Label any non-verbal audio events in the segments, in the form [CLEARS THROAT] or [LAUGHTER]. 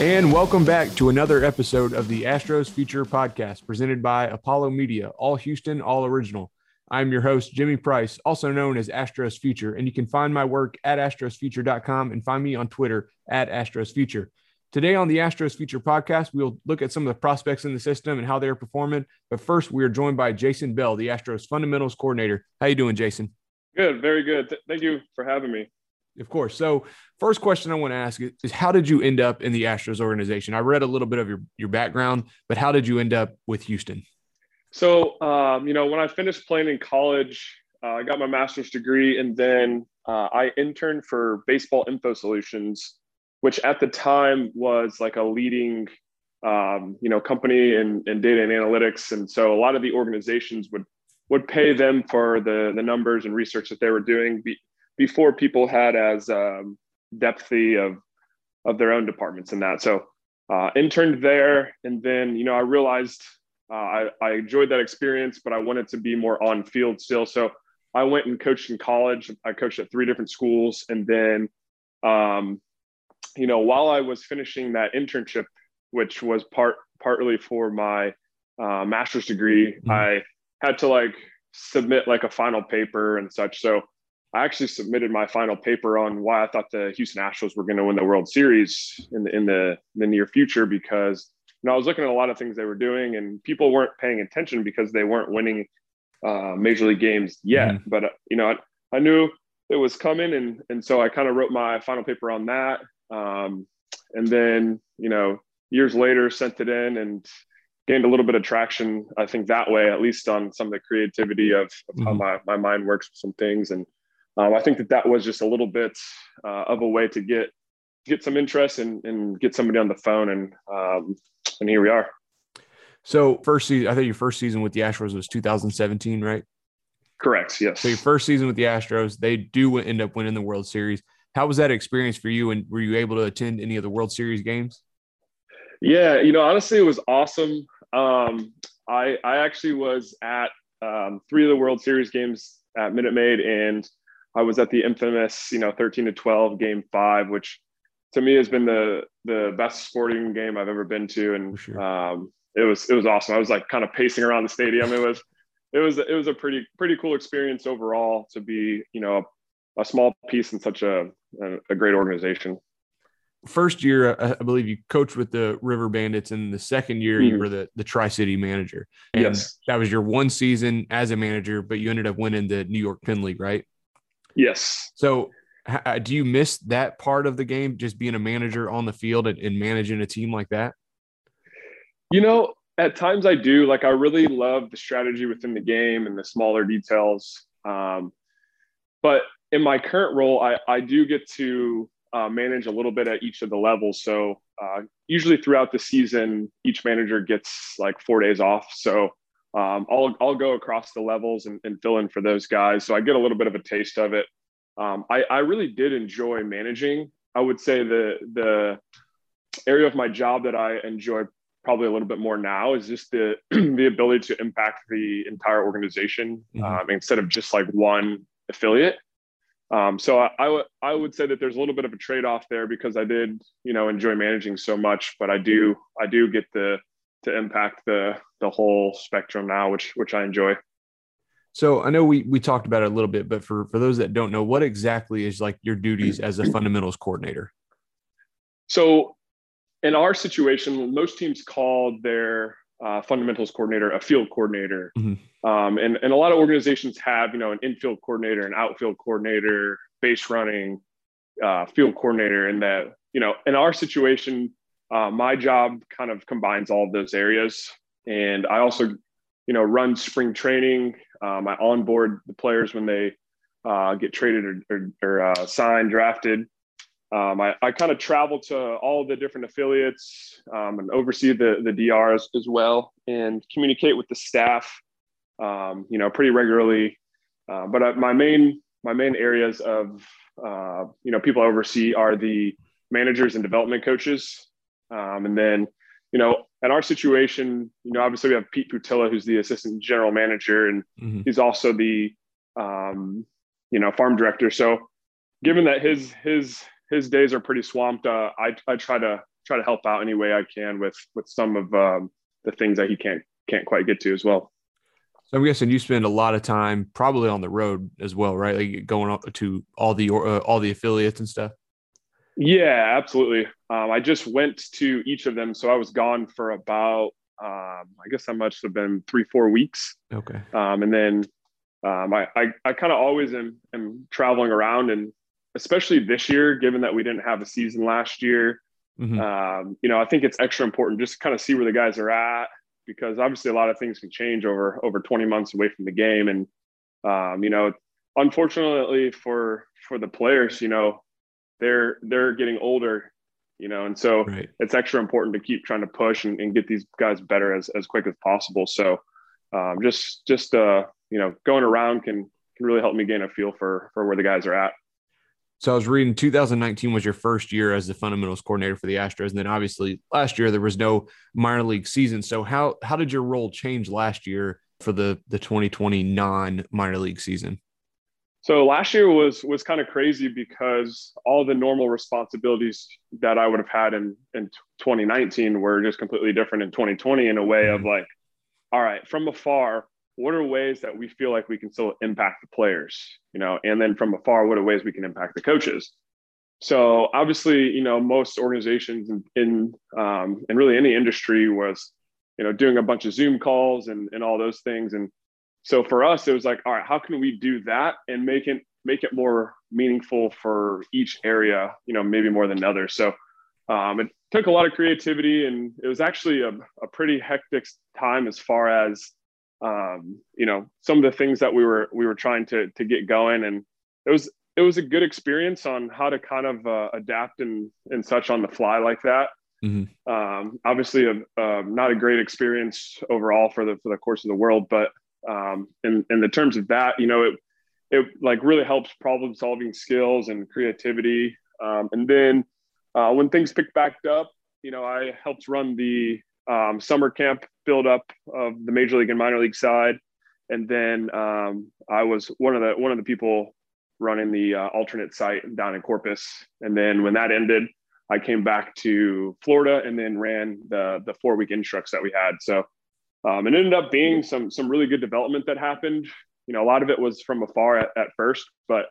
And welcome back to another episode of the Astros Future Podcast presented by Apollo Media, all Houston, all original. I'm your host, Jimmy Price, also known as Astros Future, and you can find my work at astrosfuture.com and find me on Twitter at Astros Future. Today on the Astros Future Podcast, we'll look at some of the prospects in the system and how they're performing. But first, we are joined by Jason Bell, the Astros Fundamentals Coordinator. How you doing, Jason? Good, very good. Th- thank you for having me. Of course. So, first question I want to ask is how did you end up in the Astros organization? I read a little bit of your, your background, but how did you end up with Houston? So, um, you know, when I finished playing in college, uh, I got my master's degree, and then uh, I interned for Baseball Info Solutions, which at the time was like a leading, um, you know, company in, in data and analytics. And so, a lot of the organizations would would pay them for the the numbers and research that they were doing before people had as um, depthy of of their own departments in that. So, uh, interned there, and then you know, I realized uh, I, I enjoyed that experience, but I wanted to be more on field still. So I went and coached in college. I coached at three different schools. And then, um, you know, while I was finishing that internship, which was part partly for my uh, master's degree, Mhm. I had to like submit like a final paper and such. So I actually submitted my final paper on why I thought the Houston Astros were going to win the World Series in the in the, the near future because you know I was looking at a lot of things they were doing and people weren't paying attention because they weren't winning uh, major league games yet. Mhm. But uh, you know I, I knew it was coming and and so I kind of wrote my final paper on that. Um, and then you know years later sent it in and gained a little bit of traction I think that way at least on some of the creativity of, of how Mhm. my, my mind works with some things and um, I think that that was just a little bit uh, of a way to get get some interest and, and get somebody on the phone and um, and here we are. So, first season, I think your first season with the Astros was 2017, right? Correct. Yes. So, your first season with the Astros, they do end up winning the World Series. How was that experience for you? And were you able to attend any of the World Series games? Yeah, you know, honestly, it was awesome. Um, I I actually was at um, three of the World Series games at Minute Maid, and I was at the infamous, you know, thirteen to twelve game five, which to me has been the the best sporting game I've ever been to, and sure. um, it was it was awesome. I was like kind of pacing around the stadium. It was it was it was a pretty pretty cool experience overall to be you know a, a small piece in such a a, a great organization. First year, I believe you coached with the River Bandits, and the second year, you Mhm. were the, the Tri City manager. And Yes. that was your one season as a manager, but you ended up winning the New York Penn League, right? Yes. So, uh, do you miss that part of the game, just being a manager on the field and, and managing a team like that? You know, at times I do. Like, I really love the strategy within the game and the smaller details. Um, but in my current role, I, I do get to uh, manage a little bit at each of the levels. So, uh, usually throughout the season, each manager gets like four days off. So, um, I'll, I'll go across the levels and, and fill in for those guys. So, I get a little bit of a taste of it. Um, I, I really did enjoy managing. I would say the, the area of my job that I enjoy probably a little bit more now is just the [CLEARS THROAT] the ability to impact the entire organization Mhm. um, instead of just like one affiliate. Um, so I, I would I would say that there's a little bit of a trade off there because I did you know enjoy managing so much, but I do I do get the to impact the the whole spectrum now, which which I enjoy. So I know we we talked about it a little bit, but for for those that don't know, what exactly is like your duties as a fundamentals coordinator? So, in our situation, most teams call their uh, fundamentals coordinator a field coordinator, Mhm. um, and and a lot of organizations have you know an infield coordinator, an outfield coordinator, base running, uh, field coordinator, and that you know in our situation, uh, my job kind of combines all of those areas, and I also you know run spring training. Um, I onboard the players when they uh, get traded or, or, or uh, signed, drafted um, I, I kind of travel to all the different affiliates um, and oversee the the DRs as well, and communicate with the staff, um, you know, pretty regularly. Uh, but my main my main areas of uh, you know people I oversee are the managers and development coaches, um, and then you know in our situation, you know, obviously we have Pete Putila, who's the assistant general manager, and mm-hmm. he's also the um, you know farm director. So given that his his his days are pretty swamped. Uh, I I try to try to help out any way I can with with some of um, the things that he can't can't quite get to as well. So I'm guessing you spend a lot of time probably on the road as well, right? Like going up to all the uh, all the affiliates and stuff. Yeah, absolutely. Um, I just went to each of them, so I was gone for about um, I guess how much have been three four weeks. Okay. Um, and then um, I I, I kind of always am, am traveling around and especially this year, given that we didn't have a season last year. Mm-hmm. Um, you know, I think it's extra important just to kind of see where the guys are at because obviously a lot of things can change over over 20 months away from the game, and um, you know, unfortunately for for the players, you know, they're they're getting older, you know, and so right. it's extra important to keep trying to push and, and, get these guys better as as quick as possible. So um, just just uh, you know, going around can can really help me gain a feel for for where the guys are at. So I was reading 2019 was your first year as the fundamentals coordinator for the Astros, and then obviously last year there was no minor league season. So how how did your role change last year for the the 2020 non minor league season? So last year was was kind of crazy because all the normal responsibilities that I would have had in in 2019 were just completely different in 2020 in a way mm-hmm. of like, all right, from afar, what are ways that we feel like we can still impact the players you know? And then from afar what are ways we can impact the coaches? So obviously you know most organizations in, in um, and really any industry was you know doing a bunch of zoom calls and, and all those things. And so for us it was like all right how can we do that and make it make it more meaningful for each area you know maybe more than others? So um, it took a lot of creativity and it was actually a, a pretty hectic time as far as um, you know some of the things that we were we were trying to to get going. And it was it was a good experience on how to kind of uh, adapt and and such on the fly like that. Mm-hmm. um, obviously a, uh, not a great experience overall for the for the course of the world but um, in in the terms of that you know it it like really helps problem solving skills and creativity um, and then uh, when things picked back up you know i helped run the um, summer camp build up of the major league and minor league side, and then um, I was one of the one of the people running the uh, alternate site down in Corpus. And then when that ended, I came back to Florida and then ran the the four week instructs that we had. So um, it ended up being some some really good development that happened. You know, a lot of it was from afar at, at first, but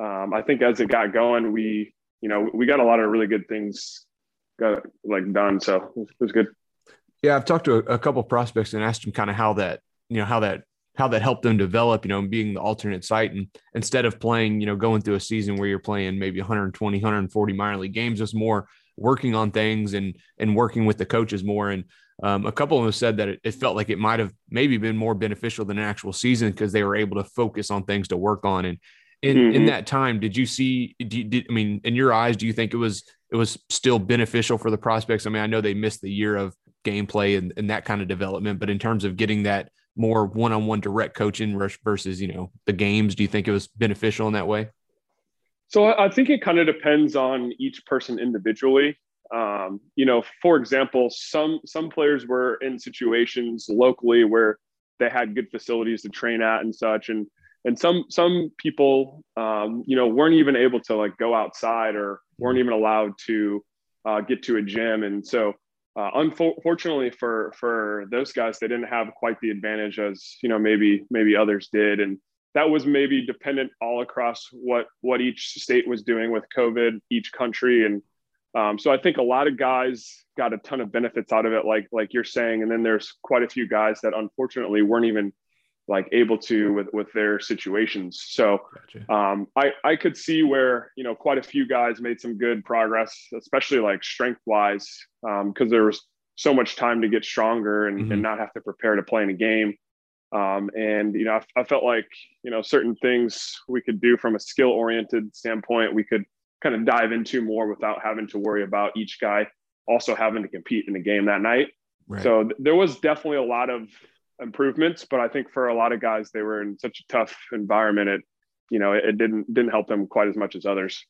um, I think as it got going, we you know we got a lot of really good things got like done. So it was good. Yeah, I've talked to a, a couple prospects and asked them kind of how that, you know, how that how that helped them develop, you know, being the alternate site and instead of playing, you know, going through a season where you're playing maybe 120, 140 minor league games, just more working on things and and working with the coaches more. And um, a couple of them said that it, it felt like it might have maybe been more beneficial than an actual season because they were able to focus on things to work on. And in mm-hmm. in that time, did you see? Did, did I mean, in your eyes, do you think it was it was still beneficial for the prospects? I mean, I know they missed the year of gameplay and, and that kind of development. But in terms of getting that more one-on-one direct coaching versus, you know, the games, do you think it was beneficial in that way? So I think it kind of depends on each person individually. Um, you know, for example, some some players were in situations locally where they had good facilities to train at and such, and and some some people, um, you know, weren't even able to like go outside or weren't even allowed to uh, get to a gym, and so uh, unfortunately for for those guys, they didn't have quite the advantage as you know maybe maybe others did, and that was maybe dependent all across what what each state was doing with COVID, each country, and um, so I think a lot of guys got a ton of benefits out of it, like like you're saying, and then there's quite a few guys that unfortunately weren't even like able to with with their situations. So gotcha. um, I I could see where you know quite a few guys made some good progress, especially like strength wise, because um, there was so much time to get stronger and, mm-hmm. and not have to prepare to play in a game. Um, and you know I, I, felt like you know certain things we could do from a skill oriented standpoint we could kind of dive into more without having to worry about each guy also having to compete in the game that night. Right. So th- there was definitely a lot of improvements, but I think for a lot of guys, they were in such a tough environment. It, you know, it, it didn't didn't help them quite as much as others.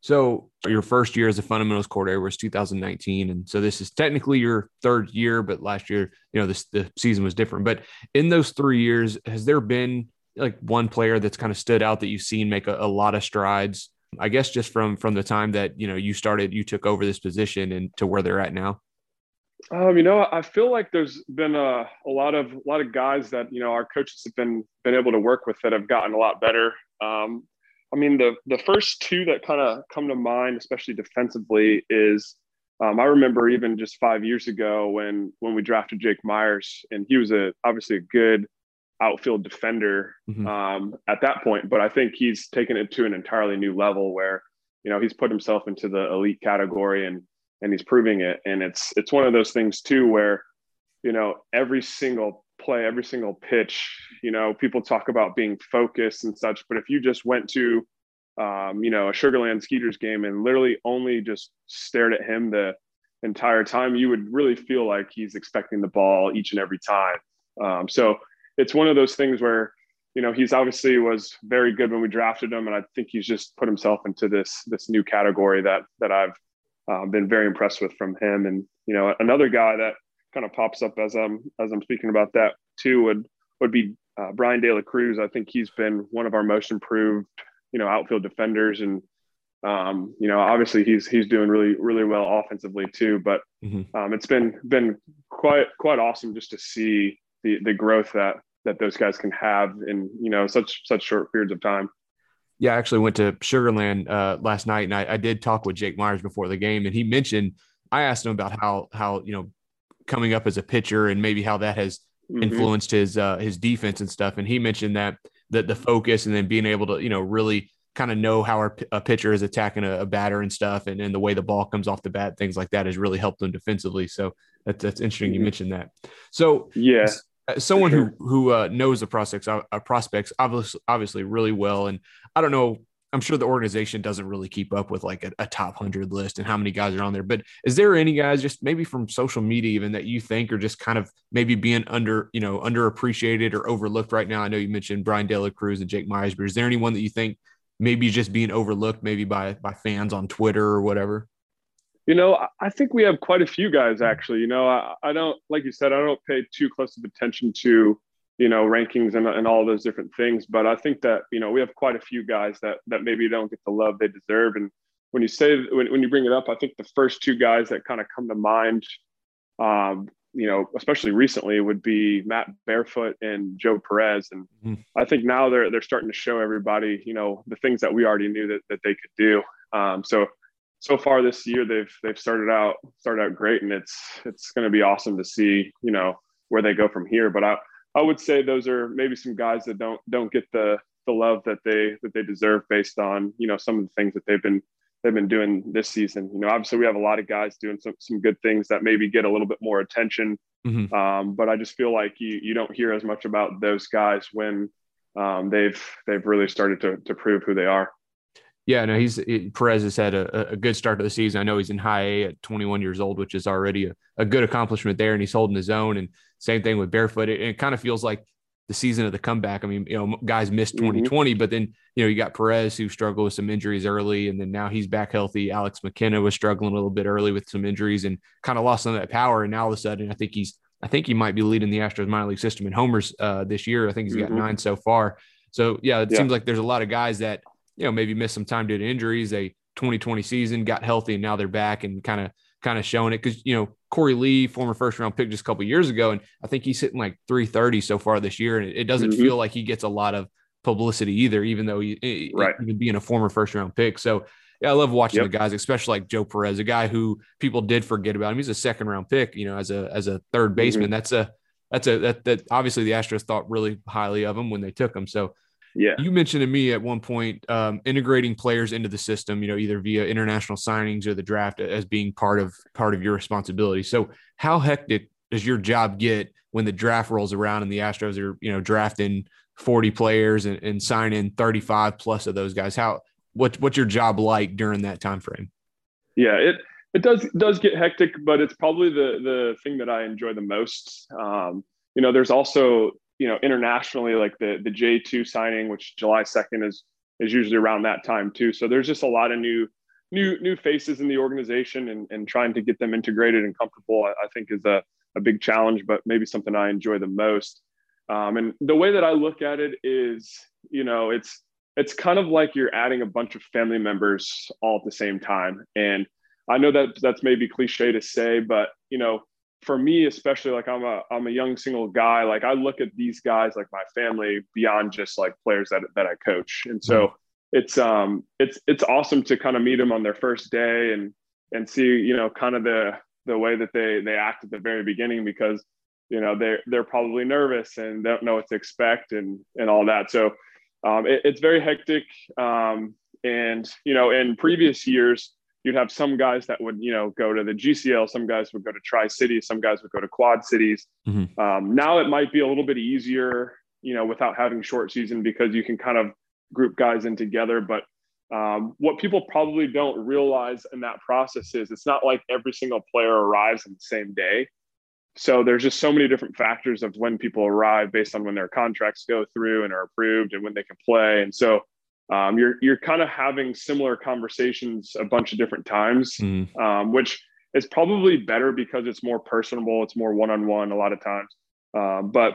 So your first year as a fundamentals coordinator was 2019, and so this is technically your third year, but last year, you know, this the season was different. But in those three years, has there been like one player that's kind of stood out that you've seen make a, a lot of strides? I guess just from from the time that you know you started, you took over this position, and to where they're at now. Um, you know, I feel like there's been a, a lot of a lot of guys that you know our coaches have been been able to work with that have gotten a lot better. Um, I mean, the the first two that kind of come to mind, especially defensively, is um, I remember even just five years ago when when we drafted Jake Meyers, and he was a obviously a good outfield defender mm-hmm. um, at that point, but I think he's taken it to an entirely new level where you know he's put himself into the elite category and and he's proving it. And it's it's one of those things too where you know every single play, every single pitch. You know, people talk about being focused and such, but if you just went to, um, you know, a Sugarland Skeeters game and literally only just stared at him the entire time, you would really feel like he's expecting the ball each and every time. Um, so it's one of those things where, you know, he's obviously was very good when we drafted him, and I think he's just put himself into this this new category that that I've uh, been very impressed with from him. And you know, another guy that kind of pops up as I'm as I'm speaking about that too would would be uh, Bryan De La Cruz. I think he's been one of our most improved, you know, outfield defenders, and um, you know, obviously he's he's doing really really well offensively too. But mm-hmm. um, it's been been quite quite awesome just to see the the growth that that those guys can have in you know such such short periods of time. Yeah, I actually went to Sugarland uh, last night, and I, I did talk with Jake Meyers before the game, and he mentioned I asked him about how how you know coming up as a pitcher and maybe how that has mm-hmm. influenced his uh, his defense and stuff. And he mentioned that that the focus and then being able to you know really kind of know how our, a pitcher is attacking a, a batter and stuff, and, and the way the ball comes off the bat, things like that has really helped them defensively. So that's that's interesting. Mm-hmm. You mentioned that. So yeah. Someone sure. who who uh, knows the prospects uh, prospects obviously obviously really well, and I don't know I'm sure the organization doesn't really keep up with like a, a, top 100 list and how many guys are on there. But is there any guys just maybe from social media even that you think are just kind of maybe being under, you know, underappreciated or overlooked right now? I know you mentioned Bryan De La Cruz and Jake Meyers, but is there anyone that you think maybe just being overlooked maybe by by fans on Twitter or whatever? You know, I think we have quite a few guys actually. You know, I, I don't like you said, I don't pay too close of attention to you know rankings and, and all those different things. But i think that you know we have quite a few guys that that maybe don't get the love they deserve. And when you say when, when you bring it up i think the first two guys that kind of come to mind um, you know especially recently would be matt barefoot and joe perez. And mm-hmm. i think now they're they're starting to show everybody you know the things that we already knew that, that they could do. Um, so so far this year they've they've started out started out great. And it's it's going to be awesome to see you know where they go from here. But i I would say those are maybe some guys that don't don't get the the love that they that they deserve based on you know some of the things that they've been they've been doing this season. You know, obviously we have a lot of guys doing some some good things that maybe get a little bit more attention. Mm-hmm. Um, but I just feel like you you don't hear as much about those guys when um, they've they've really started to to prove who they are. Yeah, no, he's Perez has had a, a good start to the season. I know he's in high A at 21 years old, which is already a, a good accomplishment there, and he's holding his own. And same thing with Barefoot. It, it kind of feels like the season of the comeback. I mean, you know, guys missed 2020, mm-hmm. but then you know you got Perez who struggled with some injuries early, and then now he's back healthy. Alex McKenna was struggling a little bit early with some injuries and kind of lost some of that power. And now all of a sudden, I think he's I think he might be leading the Astros minor league system in homers uh, this year. I think he's got mm-hmm. nine so far. So yeah, it yeah. seems like there's a lot of guys that you know, maybe missed some time due to injuries. They 2020 season got healthy and now they're back and kind of kind of showing it because you know Korey Lee, former first round pick just a couple years ago, and I think he's hitting like 330 so far this year, and it doesn't mm-hmm. feel like he gets a lot of publicity either, even though he right. even being a former first round pick. So yeah, I love watching yep. the guys, especially like Joe Perez, a guy who people did forget about him. He's a second round pick, you know, as a as a third baseman. Mm-hmm. That's a that's a that that obviously the Astros thought really highly of him when they took him. So yeah. You mentioned to me at one point um, integrating players into the system, you know, either via international signings or the draft as being part of part of your responsibility. So how hectic does your job get when the draft rolls around and the Astros are, you know, drafting 40 players and, and signing 35 plus of those guys? How what what's your job like during that time frame? Yeah, it it does does get hectic, but it's probably the the thing that I enjoy the most. Um, you know, there's also you know internationally like the the J two signing, which July second is is usually around that time too. So there's just a lot of new new new faces in the organization, and and trying to get them integrated and comfortable, I, I think is a a big challenge, but maybe something I enjoy the most. Um, and the way that I look at it is, you know, it's it's kind of like you're adding a bunch of family members all at the same time, and I know that that's maybe cliche to say, but you know, for me especially, like I'm a I'm a young single guy. Like I look at these guys like my family beyond just like players that that I coach, and so mm-hmm. it's um it's it's awesome to kind of meet them on their first day and and see you know kind of the the way that they they act at the very beginning because you know they're they're probably nervous and don't know what to expect and and all that. So um, it, it's very hectic. Um, and you know, in previous years you'd have some guys that would you know go to the GCL, some guys would go to Tri City, some guys would go to Quad Cities. Mm-hmm. Um, now it might be a little bit easier, you know, without having short season because you can kind of group guys in together. But um, what people probably don't realize in that process is it's not like every single player arrives on the same day. So there's just so many different factors of when people arrive based on when their contracts go through and are approved and when they can play. And so um, you're you're kind of having similar conversations a bunch of different times, mm. um, which is probably better because it's more personable, it's more one on one a lot of times. Uh, but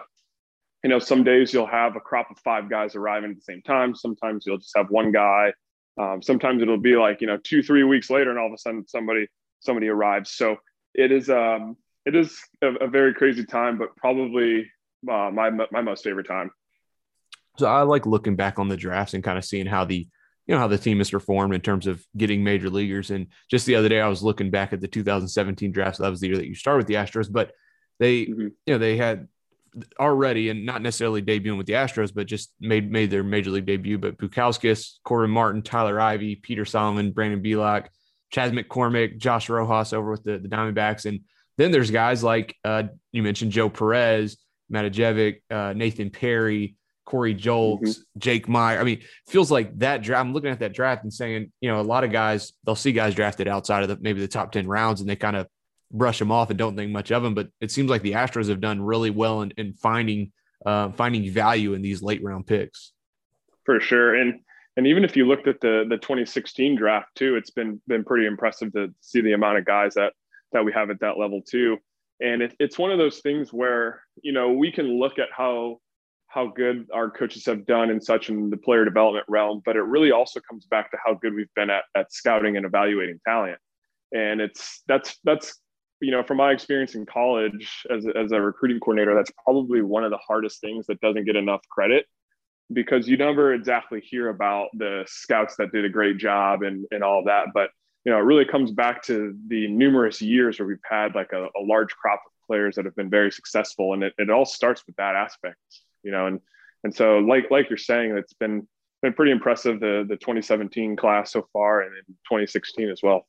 you know, some days you'll have a crop of five guys arriving at the same time. Sometimes you'll just have one guy. Um, sometimes it'll be like you know two three weeks later, and all of a sudden somebody somebody arrives. So it is um it is a, a very crazy time, but probably uh, my my most favorite time. So I like looking back on the drafts and kind of seeing how the you know how the team has performed in terms of getting major leaguers. And just the other day, I was looking back at the 2017 draft. So that was the year that you started with the Astros, but they mm-hmm. you know they had already and not necessarily debuting with the Astros, but just made made their major league debut. But Bukauskas, Corbin Martin, Tyler Ivey, Peter Solomon, Brandon Bielak, Chas McCormick, Josh Rojas over with the, the Diamondbacks. And then there's guys like uh, you mentioned Joe Perez, Matijevic, uh, Nathan Perry, Corey Julks, mm-hmm. Jake Meyer. I mean, feels like that draft. I'm looking at that draft and saying, you know, a lot of guys, they'll see guys drafted outside of the, maybe the top 10 rounds and they kind of brush them off and don't think much of them. But it seems like the Astros have done really well in, in finding, uh, finding value in these late round picks. For sure. And, and even if you looked at the, the 2016 draft too, it's been, been pretty impressive to see the amount of guys that, that we have at that level too. And it, it's one of those things where, you know, we can look at how how good our coaches have done in such in the player development realm, but it really also comes back to how good we've been at, at scouting and evaluating talent. And it's that's that's you know from my experience in college as a, as a recruiting coordinator, that's probably one of the hardest things that doesn't get enough credit because you never exactly hear about the scouts that did a great job and and all that, but you know it really comes back to the numerous years where we've had like a, a large crop of players that have been very successful, and it, it all starts with that aspect you know, and and so like like you're saying, it's been been pretty impressive the the 2017 class so far, and in 2016 as well.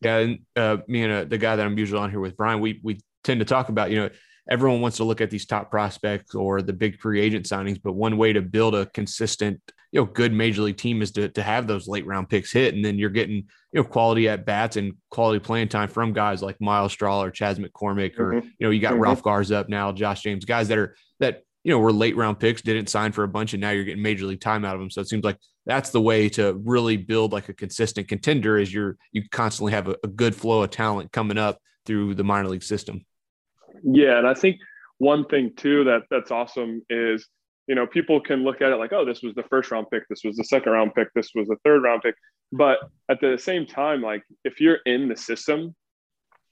Yeah, and uh, me and uh, the guy that I'm usually on here with, Brian, we we tend to talk about you know everyone wants to look at these top prospects or the big free agent signings, but one way to build a consistent, you know, good major league team is to, to have those late round picks hit. And then you're getting, you know, quality at bats and quality playing time from guys like Myles Straw or Chas McCormick, or, mm-hmm. you know, you got mm-hmm. Ralph Garza up now, Josh James, guys that are, that you know, were late round picks, didn't sign for a bunch, and now you're getting major league time out of them. So it seems like that's the way to really build like a consistent contender is you're you constantly have a, a good flow of talent coming up through the minor league system. Yeah, and I think one thing too that that's awesome is you know people can look at it like oh this was the first round pick this was the second round pick this was the third round pick but at the same time like if you're in the system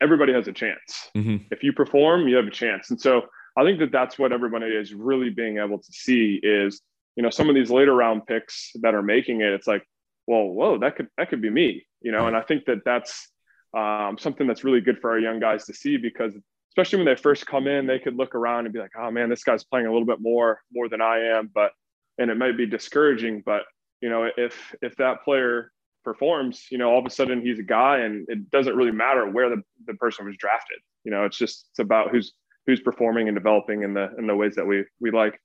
everybody has a chance mm-hmm. if you perform you have a chance and so I think that that's what everybody is really being able to see is, you know, some of these later round picks that are making it. It's like, well, whoa, that could that could be me, you know. And I think that that's um, something that's really good for our young guys to see because, especially when they first come in, they could look around and be like, oh man, this guy's playing a little bit more more than I am, but and it might be discouraging, but you know, if if that player performs, you know, all of a sudden he's a guy, and it doesn't really matter where the, the person was drafted. You know, it's just it's about who's who's performing and developing in the in the ways that we we like.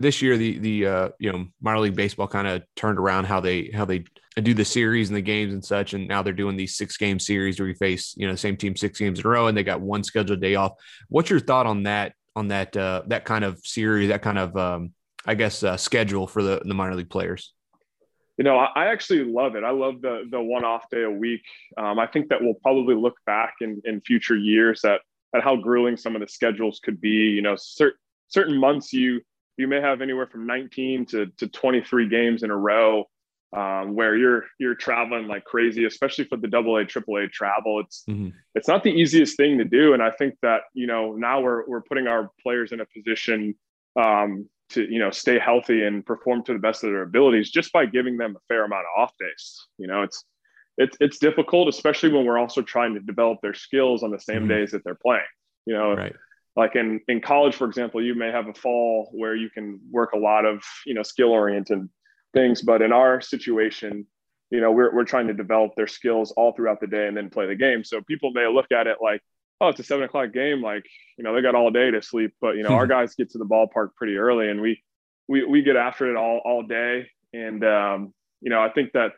this year the the uh, you know minor league baseball kind of turned around how they how they do the series and the games and such, and now they're doing these six game series where you face you know the same team six games in a row, and they got one scheduled day off. What's your thought on that on that uh, that kind of series, that kind of um, I guess uh, schedule for the the minor league players? You know, I actually love it. I love the the one off day a week. Um, I think that we'll probably look back in in future years at at how grueling some of the schedules could be. You know, certain certain months you you may have anywhere from 19 to, to 23 games in a row um, where you're you're traveling like crazy, especially for the double A, triple A travel. It's mm-hmm. it's not the easiest thing to do, and I think that you know now we're we're putting our players in a position um, to you know stay healthy and perform to the best of their abilities just by giving them a fair amount of off days. You know, it's it's it's difficult, especially when we're also trying to develop their skills on the same mm-hmm. days that they're playing. You know, right like in in college for example you may have a fall where you can work a lot of you know skill oriented things but in our situation you know we're, we're trying to develop their skills all throughout the day and then play the game so people may look at it like oh it's a seven o'clock game like you know they got all day to sleep but you know our guys get to the ballpark pretty early and we we, we get after it all all day and um, you know i think that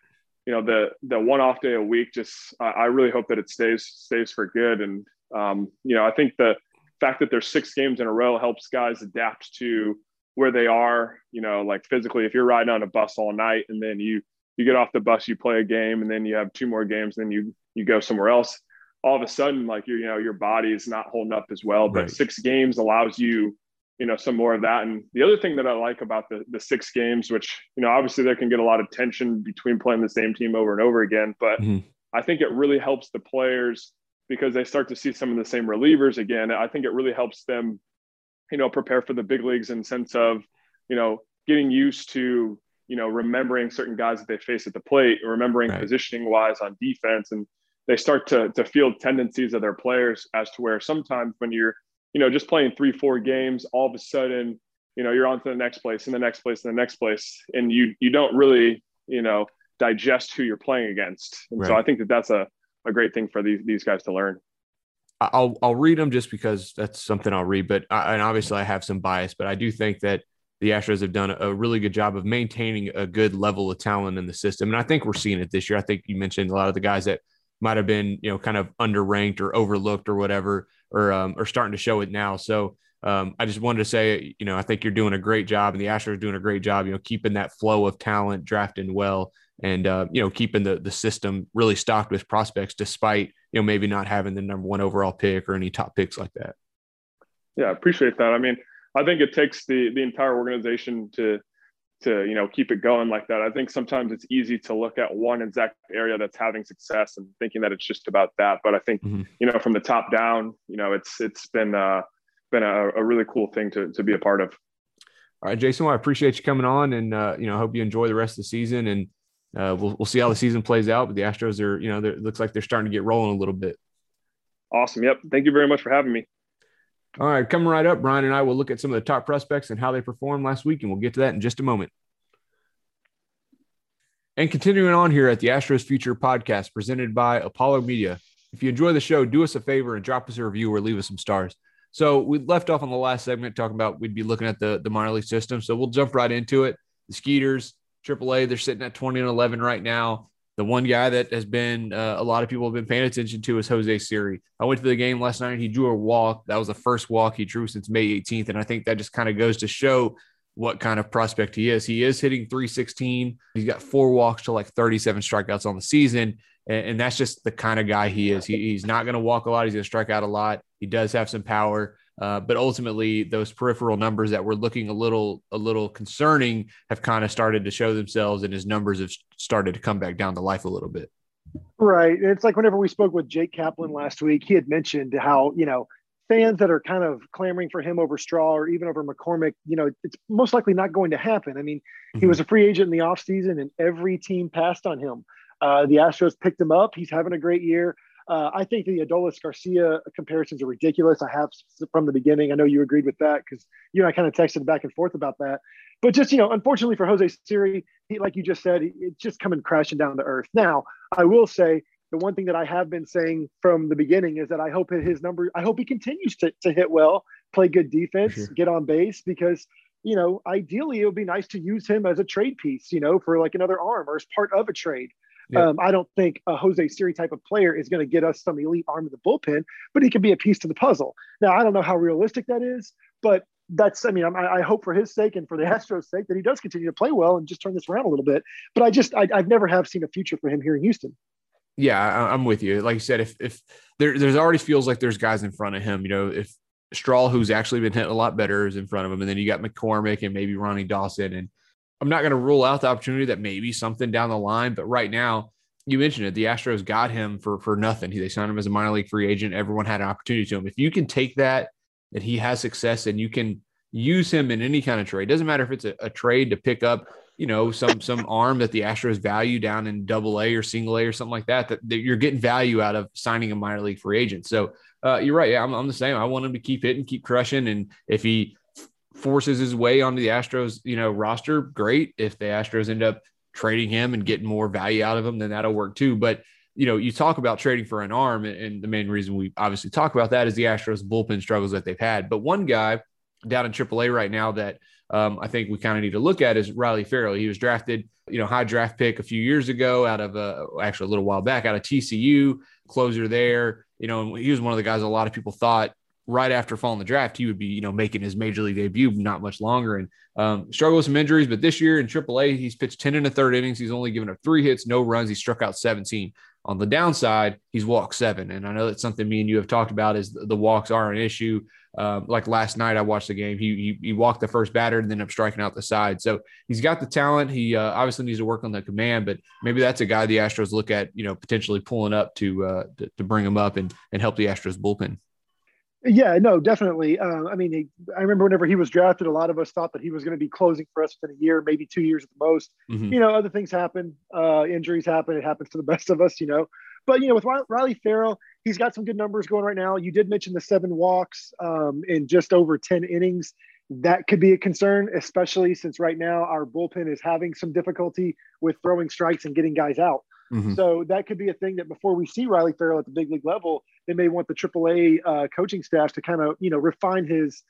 you know the the one off day a week just I, I really hope that it stays stays for good. And um, you know i think the fact that there's six games in a row helps guys adapt to where they are you know like physically. If you're riding on a bus all night and then you you get off the bus you play a game and then you have two more games then you you go somewhere else all of a sudden like you you know your body is not holding up as well. But right. six games allows you you know some more of that and the other thing that i like about the the six games which you know obviously there can get a lot of tension between playing the same team over and over again but mm-hmm. i think it really helps the players because they start to see some of the same relievers again. I think it really helps them, you know, prepare for the big leagues in sense of, you know, getting used to, you know, remembering certain guys that they face at the plate, remembering right. positioning wise on defense, and they start to to feel tendencies of their players as to where sometimes when you're, you know, just playing three four games, all of a sudden, you know, you're on to the next place, and the next place, and the next place, and you you don't really, you know, digest who you're playing against. And right. so I think that that's a a great thing for these these guys to learn. I'll I'll read them just because that's something I'll read, but I, and obviously I have some bias, but I do think that the Astros have done a really good job of maintaining a good level of talent in the system, and I think we're seeing it this year. I think you mentioned a lot of the guys that might have been you know kind of underranked or overlooked or whatever, or um, are starting to show it now. So um, I just wanted to say, you know, I think you're doing a great job, and the Astros are doing a great job, you know, keeping that flow of talent, drafting well, and uh, you know keeping the the system really stocked with prospects despite you know maybe not having the number one overall pick or any top picks like that yeah I appreciate that i mean i think it takes the the entire organization to to you know keep it going like that i think sometimes it's easy to look at one exact area that's having success and thinking that it's just about that but i think mm-hmm. you know from the top down you know it's it's been uh been a, a really cool thing to to be a part of all right, Jason. Well, I appreciate you coming on, and uh, you know, I hope you enjoy the rest of the season. And uh, we'll we'll see how the season plays out. But the Astros are, you know, it looks like they're starting to get rolling a little bit. Awesome. Yep. Thank you very much for having me. All right, coming right up, Brian and I will look at some of the top prospects and how they performed last week, and we'll get to that in just a moment. And continuing on here at the Astros Future podcast presented by Apollo Media. If you enjoy the show, do us a favor and drop us a review or leave us some stars. So we left off on the last segment talking about we'd be looking at the the minor league system. So we'll jump right into it. The Skeeters, AAA, they're sitting at 20 and 11 right now. The one guy that has been uh, a lot of people have been paying attention to is Jose Siri. I went to the game last night. He drew a walk. That was the first walk he drew since May 18th. And I think that just kind of goes to show what kind of prospect he is. He is hitting 316. He's got four walks to like 37 strikeouts on the season. And, and that's just the kind of guy he is. He, he's not going to walk a lot. He's going to strike out a lot. He does have some power. Uh, but ultimately, those peripheral numbers that were looking a little a little concerning have kind of started to show themselves, and his numbers have started to come back down to life a little bit. Right. It's like whenever we spoke with Jake Kaplan last week, he had mentioned how you know fans that are kind of clamoring for him over Straw or even over McCormick, you know, it's most likely not going to happen. I mean, mm-hmm. he was a free agent in the offseason and every team passed on him. Uh, the Astros picked him up. He's having a great year. Uh, I think the Adolis Garcia comparisons are ridiculous. I have from the beginning. I know you agreed with that because you and I kind of texted back and forth about that. But just, you know, unfortunately for Jose Siri, he, like you just said, it's just coming crashing down to earth. Now, I will say the one thing that I have been saying from the beginning is that I hope his number, I hope he continues to, to hit well, play good defense, sure. get on base because you know, ideally it would be nice to use him as a trade piece, you know, for like another arm or as part of a trade. Um, I don't think a Jose Siri type of player is going to get us some elite arm in the bullpen, but he can be a piece to the puzzle. Now, I don't know how realistic that is, but that's, I mean, I, I hope for his sake and for the [LAUGHS] Astros' sake that he does continue to play well and just turn this around a little bit. But I just, I, I've never have seen a future for him here in Houston. Yeah, I, I'm with you. Like you said, if if there there's already feels like there's guys in front of him, you know, if Straw, who's actually been hitting a lot better, is in front of him, and then you got McCormick and maybe Ronnie Dawson, and I'm not going to rule out the opportunity that maybe something down the line, but right now, you mentioned it. The Astros got him for for nothing. They signed him as a minor league free agent. Everyone had an opportunity to him. If you can take that, that he has success, and you can use him in any kind of trade. Doesn't matter if it's a, a trade to pick up, you know, some some arm that the Astros value down in Double A or Single A or something like that, that. That you're getting value out of signing a minor league free agent. So uh, you're right. Yeah, I'm, I'm the same. I want him to keep hitting, keep crushing, and if he forces his way onto the Astros, you know, roster, great. If the Astros end up trading him and getting more value out of him, then that'll work too. But you know, you talk about trading for an arm, and the main reason we obviously talk about that is the Astros bullpen struggles that they've had. But one guy down in AAA right now that um, I think we kind of need to look at is Riley Ferrell. He was drafted, you know, high draft pick a few years ago out of uh, actually a little while back out of TCU, closer there. You know, he was one of the guys a lot of people thought right after falling the draft he would be, you know, making his major league debut not much longer and um, struggled with some injuries. But this year in AAA, he's pitched 10 in the third innings. He's only given up three hits, no runs. He struck out 17. On the downside, he's walked seven. And I know that's something me and you have talked about is the walks are an issue. Um, like last night, I watched the game. He, he, he walked the first batter and then up striking out the side. So he's got the talent. He uh, obviously needs to work on the command, but maybe that's a guy the Astros look at, you know, potentially pulling up to uh, to, to bring him up and and help the Astros bullpen. Yeah, no, definitely. Uh, I mean, he, I remember whenever he was drafted, a lot of us thought that he was going to be closing for us within a year, maybe two years at the most. Mm-hmm. You know, other things happen, uh, injuries happen. It happens to the [LAUGHS] best of us, you know. But you know, with Riley Ferrell, he's got some good numbers going right now. You did mention the seven walks um, in just over ten innings. That could be a concern, especially since right now our bullpen is having some difficulty with throwing strikes and getting guys out. Mm-hmm. So that could be a thing that before we see Riley Ferrell at the big league level, they may want the AAA uh, coaching staff to kind of you know refine his,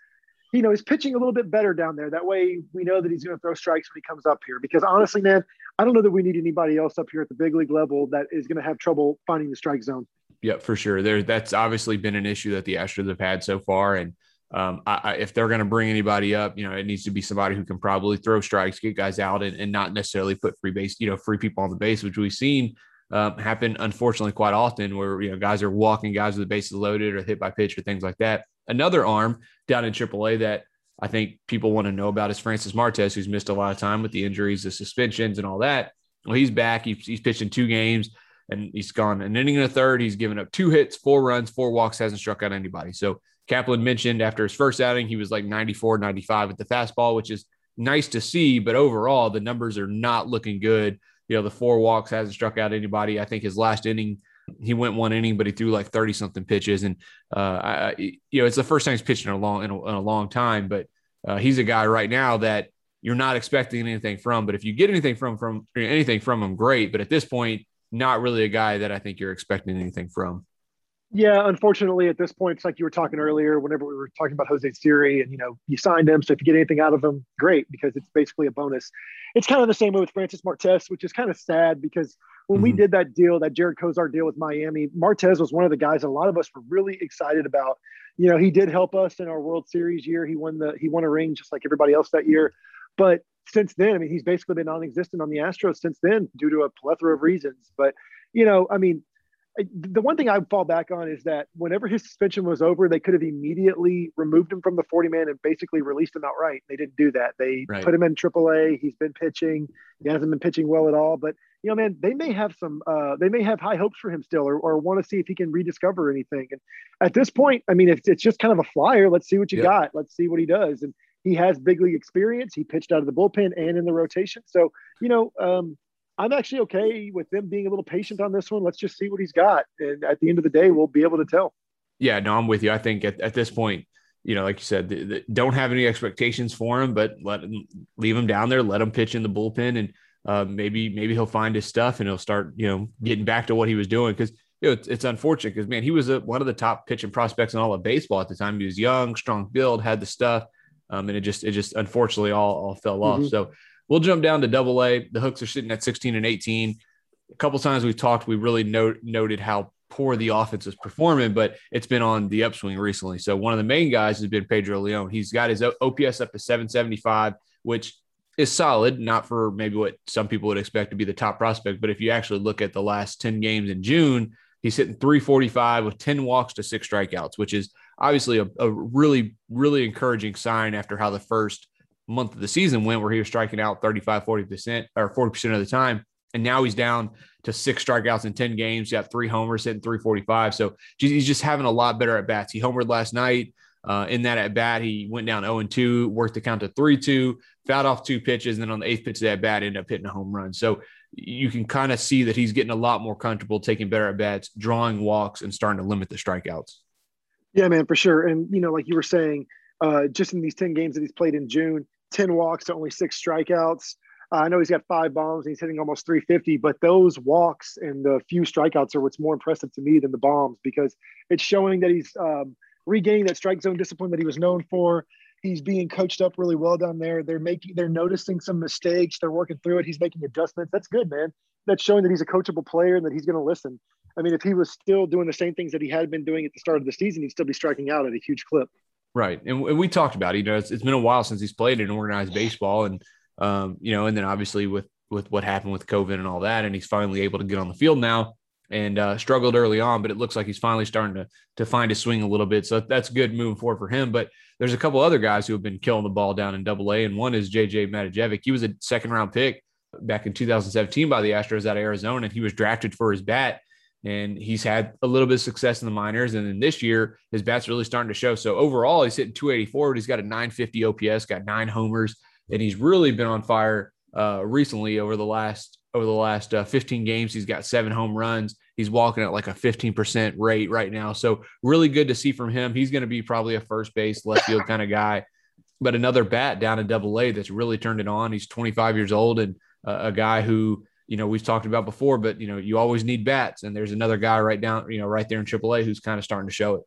you know, his pitching a little bit better down there. That way we know that he's going to throw strikes when he comes up here. Because honestly, man, I don't know that we need anybody else up here at the big league level that is going to have trouble finding the strike zone. Yeah, for sure. There, that's obviously been an issue that the Astros have had so far, and um, I, I, if they're going to bring anybody up, you know, it needs to be somebody who can probably throw strikes, get guys out, and, and not necessarily put free base, you know, free people on the base, which we've seen um, happen unfortunately quite often, where you know guys are walking guys with the bases loaded or hit by pitch or things like that. Another arm down in AAA that I think people want to know about is Francis Martes, who's missed a lot of time with the injuries, the suspensions, and all that. Well, he's back. He's, he's pitching two games and he's gone an inning and a third. He's given up two hits, four runs, four walks, hasn't struck out anybody. So Kaplan mentioned after his first outing, he was like 94, 95 at the fastball, which is nice to see. But overall, the numbers are not looking good. You know, the four walks hasn't struck out anybody. I think his last inning, he went one inning, but he threw like 30 something pitches. And, uh, I, you know, it's the first time he's pitched in a long, in a, in a long time, but uh, he's a guy right now that you're not expecting anything from. But if you get anything from from anything from him, great. But at this point, not really a guy that I think you're expecting anything from. Yeah, unfortunately, at this point, it's like you were talking earlier. Whenever we were talking about Jose Siri, and you know, you signed him, so if you get anything out of him, great, because it's basically a bonus. It's kind of the same way with Francis Martes, which is kind of sad because when mm-hmm. we did that deal, that Jared Cosart deal with Miami, Martes was one of the guys that a lot of us were really excited about. You know, he did help us in our World Series year. He won the he won a ring just like everybody else that year. But since then, I mean, he's basically been non-existent on the Astros since then due to a plethora of reasons. But you know, I mean, the one thing I fall back on is that whenever his suspension was over, they could have immediately removed him from the 40 man and basically released him outright. They didn't do that. They right. put him in AAA. He's been pitching. He hasn't been pitching well at all. But you know, man, they may have some. Uh, they may have high hopes for him still, or, or want to see if he can rediscover anything. And at this point, I mean, it's it's just kind of a flyer. Let's see what you got. Let's see what he does. And he has big league experience. He pitched out of the bullpen and in the rotation. So you know. Um, I'm actually okay with them being a little patient on this one. Let's just see what he's got. And at the end of the day, we'll be able to tell. Yeah, no, I'm with you. I think at, at this point, you know, like you said, the, the, don't have any expectations for him, but let him leave him down there, let him pitch in the bullpen, and uh, maybe maybe he'll find his stuff and he'll start, you know, getting back to what he was doing. Because you know, it's, it's unfortunate because man, he was a, one of the top pitching prospects in all of baseball at the time. He was young, strong build, had the stuff. Um, and it just it just unfortunately all, all fell mm-hmm. off. So we'll jump down to double A. The hooks are sitting at 16 and 18. A couple times we've talked, we really note, noted how poor the offense is performing, but it's been on the upswing recently. So one of the main guys has been Pedro Leon. He's got his OPS up to 775, which is solid, not for maybe what some people would expect to be the top prospect. But if you actually look at the last 10 games in June, he's hitting 345 with 10 walks to six strikeouts, which is obviously a, a really, really encouraging sign after how the first month of the season went, where he was striking out 35, 40% or 40% of the time. And now he's down to six strikeouts in 10 games. He got three homers, hitting 345. So he's just having a lot better at bats. He homered last night. Uh, in that at bat, he went down 0 2, worked the count to 3 2, fouled off two pitches, and then on the eighth pitch of that bat, ended up hitting a home run. So you can kind of see that he's getting a lot more comfortable taking better at bats, drawing walks, and starting to limit the strikeouts. Yeah, man, for sure. And, you know, like you were saying, uh, just in these 10 games that he's played in June, 10 walks to only six strikeouts. Uh, I know he's got five bombs and he's hitting almost 350, but those walks and the few strikeouts are what's more impressive to me than the bombs because it's showing that he's um, regaining that strike zone discipline that he was known for. He's being coached up really well down there. They're making, they're noticing some mistakes. They're working through it. He's making adjustments. That's good, man. That's showing that he's a coachable player and that he's going to listen. I mean, if he was still doing the same things that he had been doing at the start of the season, he'd still be striking out at a huge clip. Right, and we talked about it. You know, it's, it's been a while since he's played in organized baseball, and um, you know, and then obviously with with what happened with COVID and all that, and he's finally able to get on the field now and uh, struggled early on, but it looks like he's finally starting to to find his swing a little bit. So that's good moving forward for him. But there's a couple other guys who have been killing the ball down in Double A, and one is JJ Matijevic. He was a second round pick back in 2017 by the Astros out of Arizona, and he was drafted for his bat. And he's had a little bit of success in the minors. And then this year, his bat's really starting to show. So overall, he's hitting 284. but He's got a 950 OPS, got nine homers, and he's really been on fire uh, recently over the last over the last uh, 15 games. He's got seven home runs. He's walking at like a 15% rate right now. So really good to see from him. He's going to be probably a first base left field kind of guy. But another bat down in Double A that's really turned it on. He's 25 years old and uh, a guy who you know we've talked about before. But you know you always need bats, and there's another guy right down you know right there in AAA who's kind of starting to show it.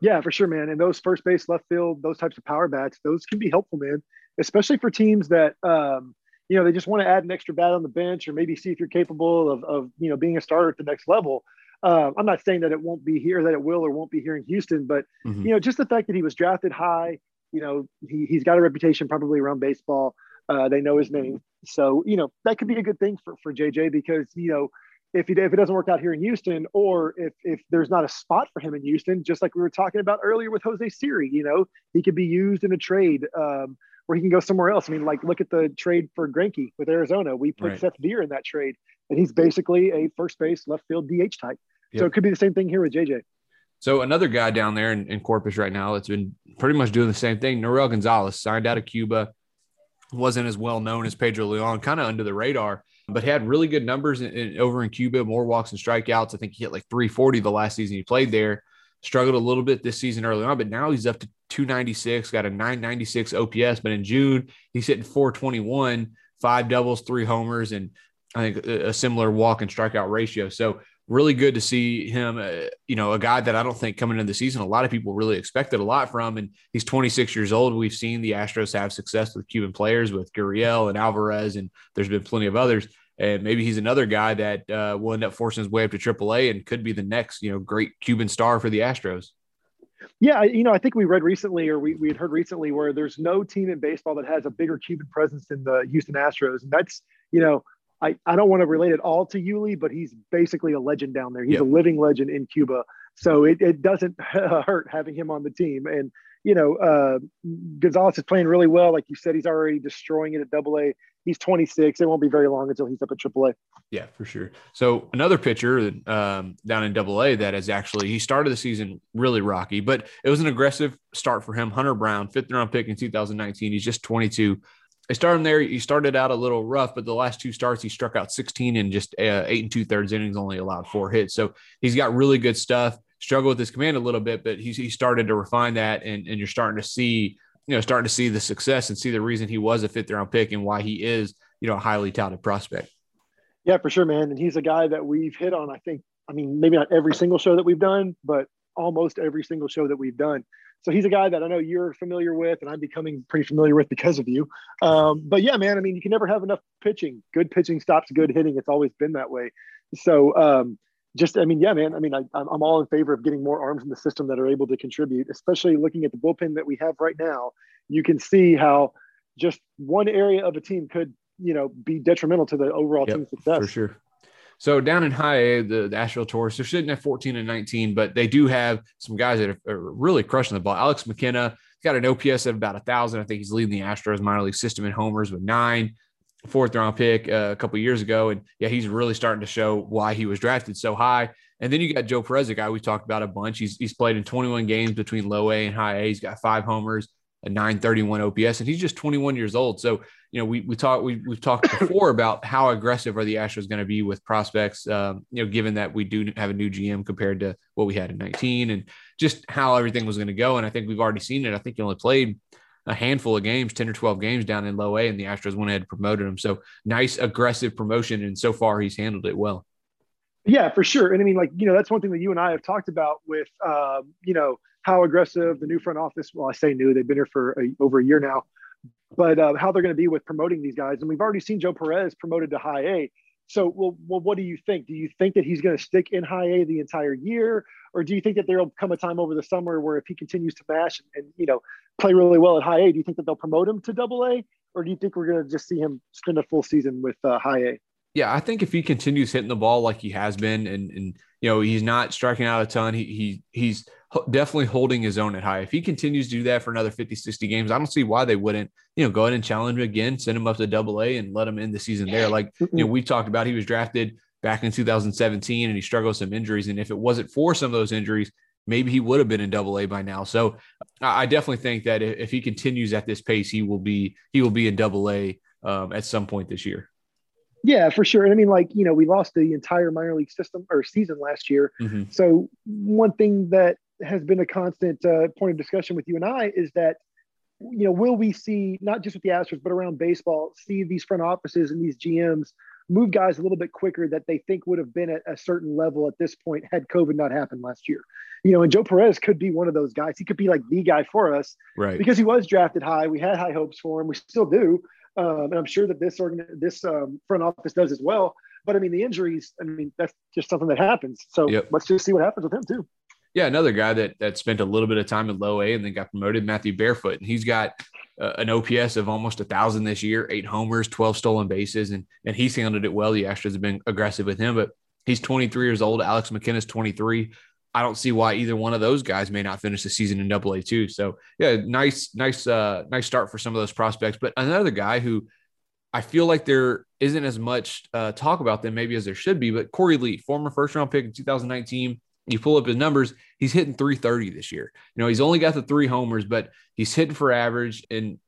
Yeah, for sure, man. And those first base, left field, those types of power bats, those can be helpful, man. Especially for teams that um, you know, they just want to add an extra bat on the bench or maybe see if you're capable of, of you know, being a starter at the next level. Uh, I'm not saying that it won't be here, that it will or won't be here in Houston, but mm-hmm. you know, just the fact that he was drafted high, you know, he, he's got a reputation probably around baseball. Uh, they know his name, so you know that could be a good thing for, for JJ because you know if he, if it doesn't work out here in Houston, or if if there's not a spot for him in Houston, just like we were talking about earlier with Jose Siri, you know, he could be used in a trade. Um, where he can go somewhere else. I mean, like look at the trade for Greinke with Arizona. We put right. Seth Beer in that trade, and he's basically a first base left field DH type. Yep. So it could be the same thing here with JJ. So another guy down there in, in, Corpus right now that's been pretty much doing the same thing. Norel Gonzalez signed out of Cuba, wasn't as well known as Pedro Leon, kind of under the radar, but had really good numbers in, in, over in Cuba, more walks and strikeouts. I think he hit like 340 the last season he played there. Struggled a little bit this season early on, but now he's up to 296, got a 996 OPS. But in June, he's hitting 421, five doubles, three homers, and I think a, similar walk and strikeout ratio. So really good to see him. Uh, you know, a guy that I don't think coming into the season, a lot of people really expected a lot from, and he's 26 years old. We've seen the Astros have success with Cuban players, with Gurriel and Alvarez, and there's been plenty of others and maybe he's another guy that uh, will end up forcing his way up to AAA and could be the next, you know, great Cuban star for the Astros. Yeah, you know, I think we read recently, or we, we had heard recently, where there's no team in baseball that has a bigger Cuban presence than the Houston Astros, and that's, you know, I, I don't want to relate it all to Yuli, but he's basically a legend down there. He's yep. a living legend in Cuba, so it, it doesn't [LAUGHS] hurt having him on the team. And you know, uh, Gonzalez is playing really well. Like you said, he's already destroying it at Double A he's 26. It won't be very long until he's up at AAA. Yeah, for sure. So another pitcher um, down in Double A that has actually he started the season really rocky, but it was an aggressive start for him. Hunter Brown, fifth round pick in 2019. He's just 22. I started him there. He started out a little rough, but the last two starts he struck out 16 in just uh, eight and two thirds innings, only allowed four hits. So he's got really good stuff. Struggled with his command a little bit, but he's he started to refine that, and, and you're starting to see you know, starting to see the success and see the reason he was a fifth round pick and why he is, you know, a highly touted prospect. Yeah, for sure, man. And he's a guy that we've hit on, I think, I mean, maybe not every single show that we've done, but almost every single show that we've done. So he's a guy that I know you're familiar with, and I'm becoming pretty familiar with because of you. Um, but yeah, man, I mean, you can never have enough pitching. Good pitching stops good hitting. It's always been that way. So um, just, I mean, yeah, man. I mean, I, I'm all in favor of getting more arms in the system that are able to contribute. Especially looking at the bullpen that we have right now, you can see how just one area of a team could, you know, be detrimental to the overall Yep, team success. for sure. So down in high A, the, the Asheville Tourists, they're sitting at 14 and 19, but they do have some guys that are, are really crushing the ball. Alex McKenna got an OPS of about a thousand. I think he's leading the Astros minor league system in homers with nine, fourth round pick uh, a couple years ago. And yeah, he's really starting to show why he was drafted so high. And then you got Joe Perez, a guy we talked about a bunch. He's, he's played in 21 games between low A and high A. He's got five homers, a 931 OPS, and he's just 21 years old. So, you know, we we talked we we've talked [COUGHS] before about how aggressive are the Astros going to be with prospects. Um, you know, given that we do have a new GM compared to what we had in 19, and just how everything was going to go. And I think we've already seen it. I think he only played a handful of games, 10 or 12 games down in low A, and the Astros went ahead and promoted him. So nice, aggressive promotion. And so far, he's handled it well. Yeah, for sure. And I mean, like, you know, that's one thing that you and I have talked about with, um, you know, how aggressive the new front office, well, I say new, they've been here for a, over a year now, but uh, how they're going to be with promoting these guys. And we've already seen Joe Perez promoted to high A. So, well, well, what do you think? Do you think that he's going to stick in high A the entire year? Or do you think that there'll come a time over the summer where if he continues to mash and, and you know, play really well at high A, do you think that they'll promote him to double A? Or do you think we're going to just see him spend a full season with uh, high A? Yeah, I think if he continues hitting the ball like he has been, and and you know he's not striking out a ton, he he he's definitely holding his own at high. If he continues to do that for another 50, 60 games, I don't see why they wouldn't, you know, go ahead and challenge him again, send him up to double A and let him end the season there. Like, you know, we talked about he was drafted back in 2017 and he struggled with some injuries. And if it wasn't for some of those injuries, maybe he would have been in double A by now. So I definitely think that if if he continues at this pace, he will be he will be in double A um, at some point this year. Yeah, for sure. And I mean, like, you know, we lost the entire minor league system or season last year. Mhm. So, one thing that has been a constant uh, point of discussion with you and I is that, you know, will we see, not just with the Astros, but around baseball, see these front offices and these GMs move guys a little bit quicker that they think would have been at a certain level at this point had COVID not happened last year? You know, and Joe Perez could be one of those guys. He could be like the guy for us Right. because he was drafted high. We had high hopes for him. We still do. Um, and I'm sure that this organ, this um, front office does as well. But I mean, the injuries. I mean, that's just something that happens. So Yep. let's just see what happens with him too. Yeah, another guy that that spent a little bit of time in low A and then got promoted, Matthew Barefoot, and he's got uh, an OPS of almost a thousand this year, eight homers, twelve stolen bases, and and he's handled it well. The Astros have been aggressive with him, but he's 23 years old. Alex McKenna's 23. I don't see why either one of those guys may not finish the season in Double A too. So yeah, nice, nice, uh, nice start for some of those prospects. But another guy who I feel like there isn't as much uh, talk about them maybe as there should be, but Korey Lee, former first round pick in 2019. You pull up his numbers, he's hitting 330 this year. You know, he's only got the three homers, but he's hitting for average. And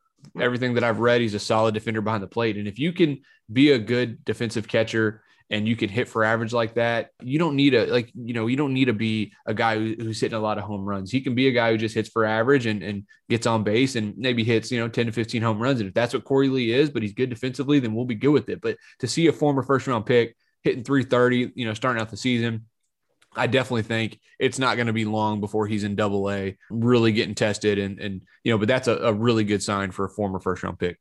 everything that I've read, he's a solid defender behind the plate. And if you can be a good defensive catcher and you can hit for average like that, you don't need a like, you know, you don't need to be a guy who, who's hitting a lot of home runs. He can be a guy who just hits for average and, and gets on base and maybe hits, you know, 10 to 15 home runs. And if that's what Korey Lee is, but he's good defensively, then we'll be good with it. But to see a former first round pick hitting 330, you know, starting out the season, I definitely think it's not going to be long before he's in double A, really getting tested. And, and, you know, but that's a, a really good sign for a former first round pick.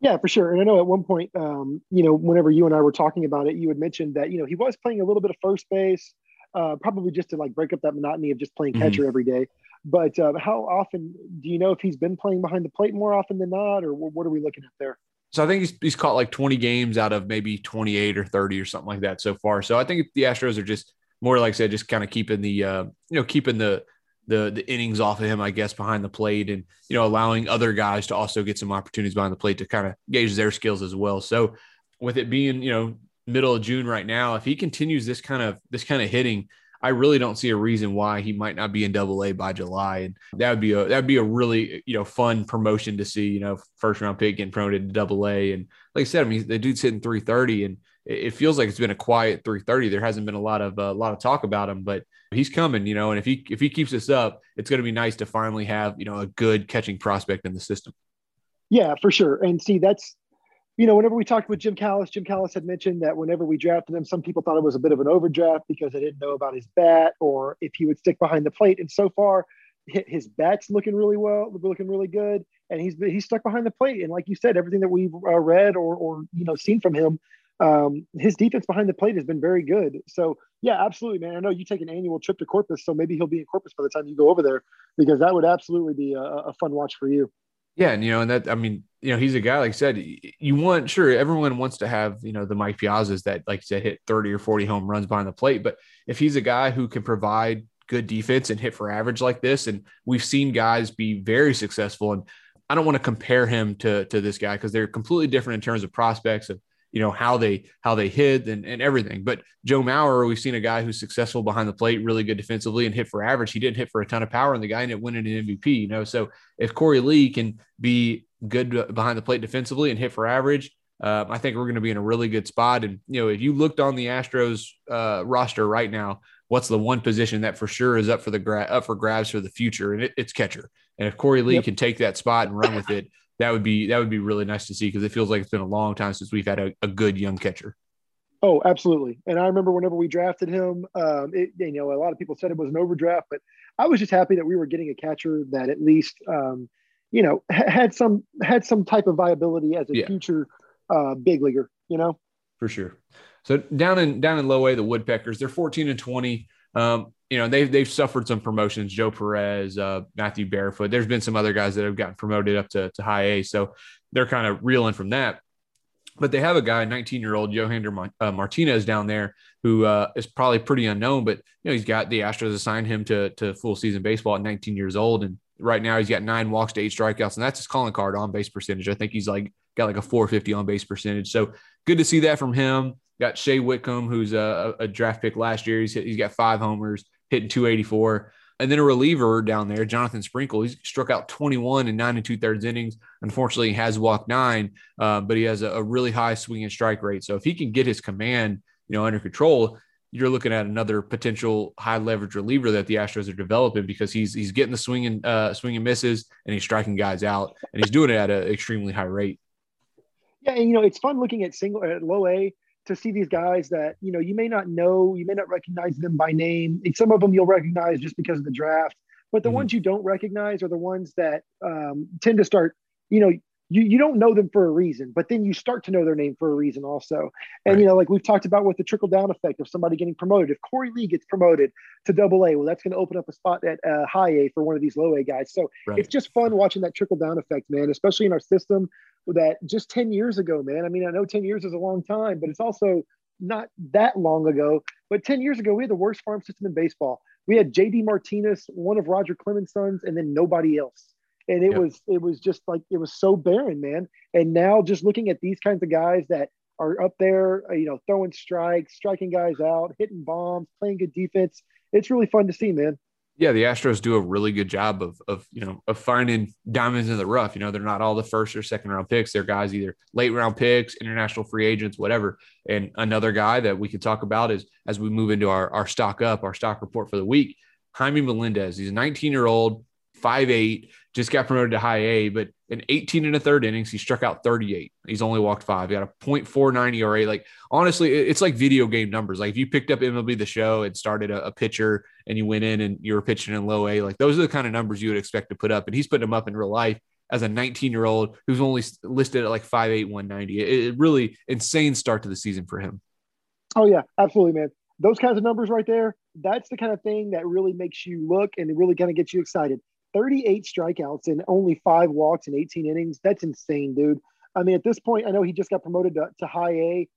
Yeah, for sure. And I know at one point, um, you know, whenever you and I were talking about it, you had mentioned that you know he was playing a little bit of first base, uh, probably just to like break up that monotony of just playing Mhm. catcher every day. But uh, how often do you know if he's been playing behind the plate more often than not, or what are we looking at there? So I think he's, he's caught like 20 games out of maybe 28 or 30 or something like that so far. So I think the Astros are just more like I said, just kind of keeping the uh, you know keeping the the the innings off of him, I guess, behind the plate, and you know allowing other guys to also get some opportunities behind the plate to kind of gauge their skills as well. So with it being you know middle of June right now, if he continues this kind of this kind of hitting. I really don't see a reason why he might not be in Double A by July, and that would be a that would be a really you know fun promotion to see. You know, first round pick getting promoted to Double A, and like I said, I mean the dude's hitting 330, and it feels like it's been a quiet 330. There hasn't been a lot of a lot of talk about him, but he's coming. You know, and if he if he keeps this up, it's going to be nice to finally have you know a good catching prospect in the system. Yeah, for sure. And see, that's you know, whenever we talked with Jim Callis, Jim Callis had mentioned that whenever we drafted him, some people thought it was a bit of an overdraft because they didn't know about his bat or if he would stick behind the plate. And so far, his bat's looking really well, looking really good, and he's he's stuck behind the plate. And like you said, everything that we've uh, read or or you know seen from him, um, his defense behind the plate has been very good. So yeah, absolutely, man. I know you take an annual trip to Corpus, so maybe he'll be in Corpus by the time you go over there, because that would absolutely be a, a fun watch for you. Yeah, and you know, and that I mean, you know, he's a guy like I said. You want sure everyone wants to have you know the Mike Piazzas that like to hit thirty or forty home runs behind the plate, but if he's a guy who can provide good defense and hit for average like this. And we've seen guys be very successful. And I don't want to compare him to, to this guy because they're completely different in terms of prospects of, you know, how they, how they hit and, and everything. But Joe Mauer, we've seen a guy who's successful behind the plate, really good defensively and hit for average. He didn't hit for a ton of power and the guy ended up winning an MVP, you know? So if Korey Lee can be good behind the plate defensively and hit for average, uh, I think we're going to be in a really good spot. And, you know, if you looked on the Astros uh, roster right now, what's the one position that for sure is up for the gra- up for grabs for the future, and it, it's catcher. And if Korey Lee yep. can take that spot and run with it, that would be that would be really nice to see because it feels like it's been a long time since we've had a, a good young catcher. Oh, absolutely. And I remember whenever we drafted him, um, it, you know, a lot of people said it was an overdraft, but I was just happy that we were getting a catcher that at least, um, you know, had some had some type of viability as a yeah. future uh, big leaguer. You know, for sure. So down in down in low A, the Woodpeckers, they're 14 and 20. Um, you know, they've they've suffered some promotions. Joe Perez, uh, Matthew Barefoot. There's been some other guys that have gotten promoted up to, to high A. So they're kind of reeling from that. But they have a guy, 19 year old Johander uh, Martinez down there, who uh, is probably pretty unknown, but you know he's got the Astros assigned him to to full season baseball at 19 years old, and right now he's got nine walks to eight strikeouts, and that's his calling card on base percentage. I think he's like got like a 450 on base percentage. So good to see that from him. Got Shea Whitcomb, who's a, a draft pick last year. He's, he's got five homers, hitting 284. And then a reliever down there, Jonathan Sprinkle. He's struck out 21 in nine and two thirds innings. Unfortunately, he has walked nine, uh, but he has a, a, really high swing and strike rate. So if he can get his command, you know, under control, you're looking at another potential high leverage reliever that the Astros are developing because he's he's getting the swing and uh, swing and misses, and he's striking guys out, and he's doing it at an extremely high rate. Yeah, and you know it's fun looking at single at low A to see these guys that you know you may not know, you may not recognize them by name. And some of them you'll recognize just because of the draft, but the mm-hmm. ones you don't recognize are the ones that um, tend to start. You know, you, you don't know them for a reason, but then you start to know their name for a reason also. And, right. you know, like we've talked about with the trickle down effect of somebody getting promoted. If Korey Lee gets promoted to double A, well, that's going to open up a spot at uh, high A for one of these low A guys. So right. it's just fun watching that trickle down effect, man, especially in our system that just 10 years ago, man. I mean, I know 10 years is a long time, but it's also not that long ago. But 10 years ago, we had the worst farm system in baseball. We had JD Martinez, one of Roger Clemens' sons, and then nobody else and it yep. was it was just like it was so barren, man. And now just looking at these kinds of guys that are up there, uh, you know, throwing strikes, striking guys out, hitting bombs, playing good defense. It's really fun to see, man. Yeah, the Astros do a really good job of of you know of finding diamonds in the rough. You know, they're not all the first or second round picks. They're guys either late round picks, international free agents, whatever. And another guy that we could talk about is as we move into our our stock up, our stock report for the week. Jaime Melendez. He's a 19 year old five eight, just got promoted to high A, but in 18 and a third innings, he struck out 38. He's only walked five. He got a 0.49 ERA. Like honestly, it's like video game numbers. Like if you picked up MLB the show and started a, a pitcher and you went in and you were pitching in low A, like those are the kind of numbers you would expect to put up. And he's putting them up in real life as a 19 year old who's only listed at like 5'8, 190. It, it really insane start to the season for him. Oh yeah, absolutely, man. Those kinds of numbers right there, that's the kind of thing that really makes you look and it really kind of gets you excited. 38 strikeouts and only five walks in 18 innings. That's insane, dude. I mean, at this point, I know he just got promoted to, to high A.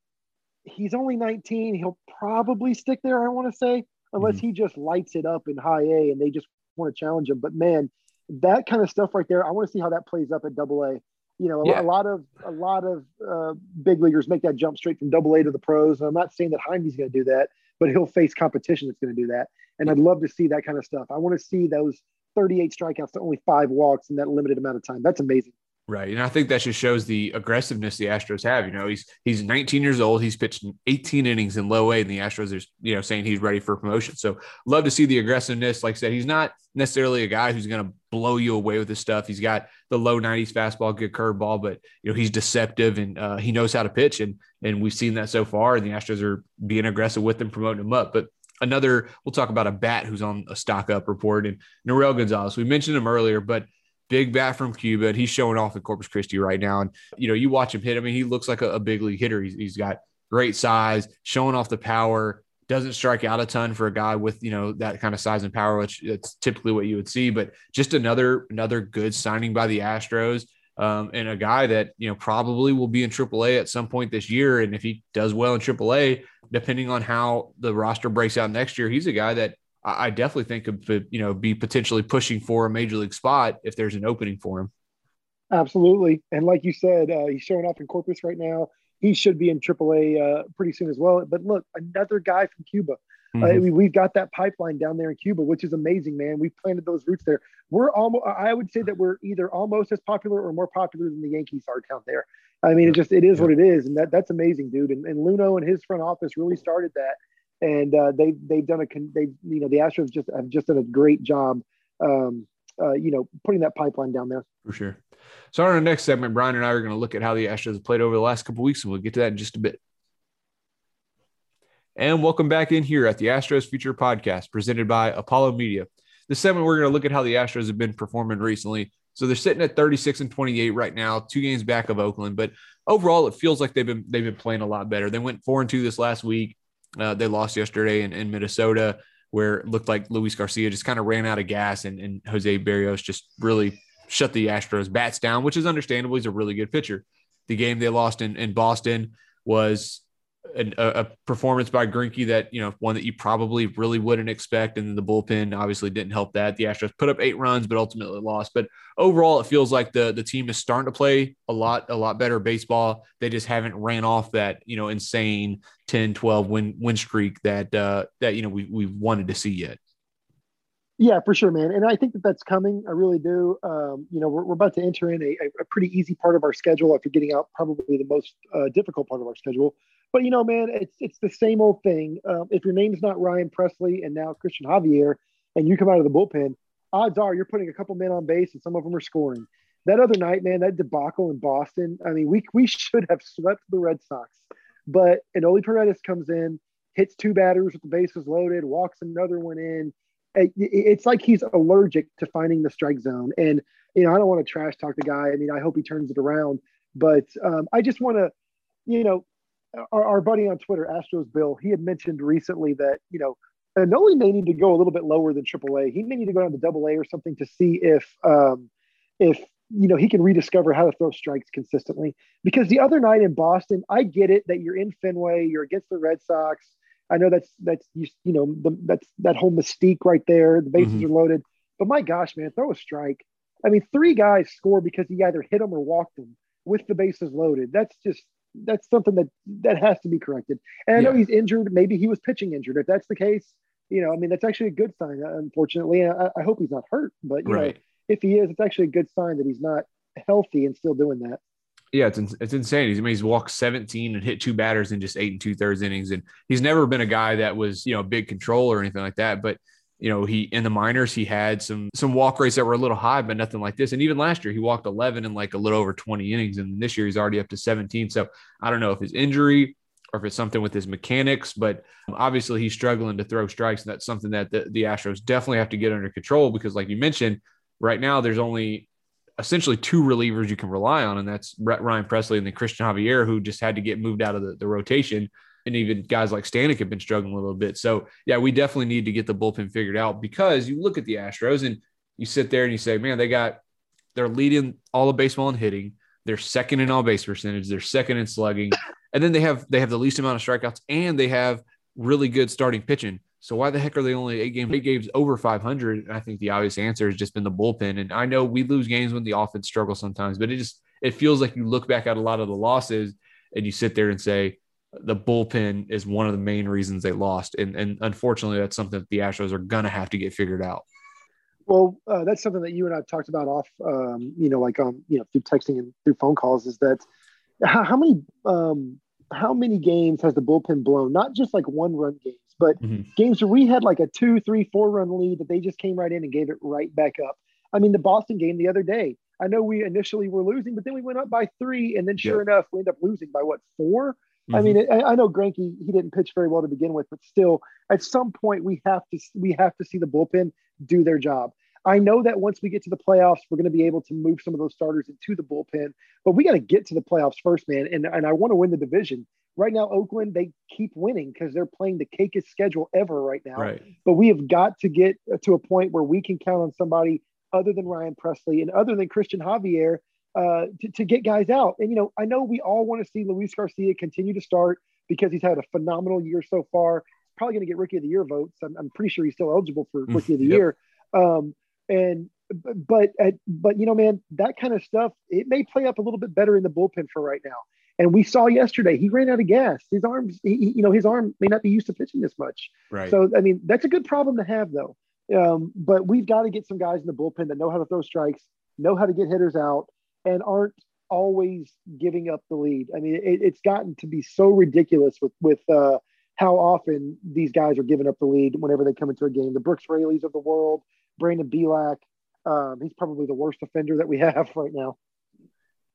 He's only 19. He'll probably stick there, I want to say, unless mm-hmm. he just lights it up in high A and they just want to challenge him. But man, that kind of stuff right there, I want to see how that plays up at double A. You know, a, yeah. a, lot of a lot of uh, big leaguers make that jump straight from double A to the pros. And I'm not saying that Jaime's going to do that, but he'll face competition that's going to do that. And I'd love to see that kind of stuff. I want to see those 38 strikeouts to only five walks in that limited amount of time. That's amazing. Right. And I think that just shows the aggressiveness the Astros have. You know, he's he's 19 years old. He's pitched 18 innings in low A, and the Astros are, you know, saying he's ready for promotion. So love to see the aggressiveness. Like I said, he's not necessarily a guy who's going to blow you away with his stuff. He's got the low 90s fastball, good curveball, but you know, he's deceptive and uh, he knows how to pitch. And and we've seen that so far. And the Astros are being aggressive with him, promoting him up. But another, we'll talk about a bat who's on a stock up report and Norel Gonzalez. We mentioned him earlier, but big bat from Cuba. And he's showing off at Corpus Christi right now. And, you know, you watch him hit. I mean, he looks like a, a big league hitter. He's, he's got great size, showing off the power, doesn't strike out a ton for a guy with, you know, that kind of size and power, which that's typically what you would see. But just another, another good signing by the Astros. Um, and a guy that you know probably will be in AAA at some point this year. And if he does well in AAA, depending on how the roster breaks out next year, he's a guy that I definitely think could you know be potentially pushing for a major league spot if there's an opening for him. Absolutely, and like you said, uh, he's showing off in Corpus right now. He should be in AAA uh, pretty soon as well. But look, another guy from Cuba. Mm-hmm. We, have got that pipeline down there in Cuba, which is amazing, man. We've planted those roots there. We're almost, I would say that we're either almost as popular or more popular than the Yankees are down there. I mean, it just it is yeah. what it is, and that that's amazing, dude. And, and Luhnow and his front office really started that and uh, they they've done a they you know the Astros just have just done a great job, um, uh, you know, putting that pipeline down there. For sure. So on our next segment, Brian and I are going to look at how the Astros have played over the last couple weeks, and we'll get to that in just a bit. And welcome back in here at the Astros Future Podcast, presented by Apollo Media. This segment, we're going to look at how the Astros have been performing recently. So they're sitting at 36 and 28 right now, two games back of Oakland. But overall, it feels like they've been they've been playing a lot better. They went four and two this last week. Uh, they lost yesterday in, in, Minnesota, where it looked like Luis Garcia just kind of ran out of gas, and, and Jose Berrios just really shut the Astros bats down, which is understandable. He's a really good pitcher. The game they lost in, in Boston was a, a, performance by Greinke that you know one that you probably really wouldn't expect, and the bullpen obviously didn't help that. The Astros put up eight runs, but ultimately lost. But overall, it feels like the the team is starting to play a lot a lot better baseball. They just haven't ran off that you know insane 10, 12 win win streak that uh, that you know we we wanted to see yet. Yeah, for sure, man. And I think that that's coming. I really do. Um, you know, we're, we're about to enter in a, a pretty easy part of our schedule after getting out probably the most uh, difficult part of our schedule. But you know, man, it's it's the same old thing. Um, if your name's not Ryan Pressly and now Cristian Javier, and you come out of the bullpen, odds are you're putting a couple men on base and some of them are scoring. That other night, man, that debacle in Boston. I mean, we we [LAUGHS] should have swept the Red Sox, but Enoli Paredes comes in, hits two batters with the bases loaded, walks another one in. It's like he's allergic to finding the strike zone. And you know, I don't want to trash talk the guy. I mean, I hope he turns it around, but um, I just want to, you know, our, our, buddy on Twitter, Astros Bill, he had mentioned recently that, you know, Enoli may need to go a little bit lower than AAA. He may need to go down to Double A or something to see if, um, if you know he can rediscover how to throw strikes consistently. Because the other night in Boston, I get it that you're in Fenway, you're against the Red Sox. I know that's that's you, you know the, that's that whole mystique right there. The bases mm-hmm. are loaded, but my gosh, man, throw a strike. I mean, three guys score because he either hit them or walked them with the bases loaded. That's just that's something that that has to be corrected. And I know he's injured. Maybe he was pitching injured. If that's the case, you know, I mean, that's actually a good sign. Unfortunately, I, I hope he's not hurt. But you right. know, if he is, it's actually a good sign that he's not healthy and still doing that. Yeah, it's it's insane. He's I mean, he's walked 17 and hit two batters in just eight and two thirds innings, and he's never been a guy that was you know big control or anything like that. But you know, he in the minors he had some some walk rates that were a little high, but nothing like this. And even last year he walked 11 in like a little over 20 innings, and this year he's already up to 17. So I don't know if his injury or if it's something with his mechanics, but obviously he's struggling to throw strikes, and that's something that the, the Astros definitely have to get under control because, like you mentioned, right now there's only essentially two relievers you can rely on, and that's Ryan Pressly and then Cristian Javier, who just had to get moved out of the, the rotation and even guys like Stanek have been struggling a little bit. So yeah, we definitely need to get the bullpen figured out because you look at the Astros and you sit there and you say, man, they got they're leading all of baseball in hitting. They're second in all base percentage. They're second in slugging, and then they have they have the least amount of strikeouts and they have really good starting pitching. So why the heck are they only eight games eight games over 500? And I think the obvious answer has just been the bullpen. And I know we lose games when the offense struggles sometimes, but it just it feels like you look back at a lot of the losses and you sit there and say, the bullpen is one of the main reasons they lost. And, and unfortunately, that's something that the Astros are to have to get figured out. Well, uh, that's something that you and I talked about off, um, you know, like um, you know, through texting and through phone calls. Is that how, how many um, how many games has the bullpen blown? Not just like one run but mm-hmm. games where we had like a two, three, four run lead that they just came right in and gave it right back up. I mean, the Boston game the other day. I know we initially were losing, but then we went up by three, and then sure yep. enough, we end up losing by what four? I mean, I, I know Greinke he didn't pitch very well to begin with, but still, at some point we have to we have to see the bullpen do their job. I know that once we get to the playoffs, we're going to be able to move some of those starters into the bullpen, but we got to get to the playoffs first, man. And and I want to win the division. Right now, Oakland they keep winning because they're playing the cakest schedule ever right now. Right. But we have got to get to a point where we can count on somebody other than Ryan Pressly and other than Cristian Javier uh, to, to get guys out. And, you know, I know we all want to see Luis Garcia continue to start because he's had a phenomenal year so far. He's Probably going to get Rookie of the Year votes. I'm, I'm pretty sure he's still eligible for Mm, Rookie of the yep. Year. Um, and but but you know, man, that kind of stuff it may play up a little bit better in the bullpen for right now. And we saw yesterday he ran out of gas. His arms, he, you know, his arm may not be used to pitching this much. Right. So I mean, that's a good problem to have, though. Um, but we've got to get some guys in the bullpen that know how to throw strikes, know how to get hitters out, and aren't always giving up the lead. I mean, it, it's gotten to be so ridiculous with with uh, how often these guys are giving up the lead whenever they come into a game. The Brooks Raley of the world, Brandon Bielak. Um, he's probably the worst offender that we [LAUGHS] have right now.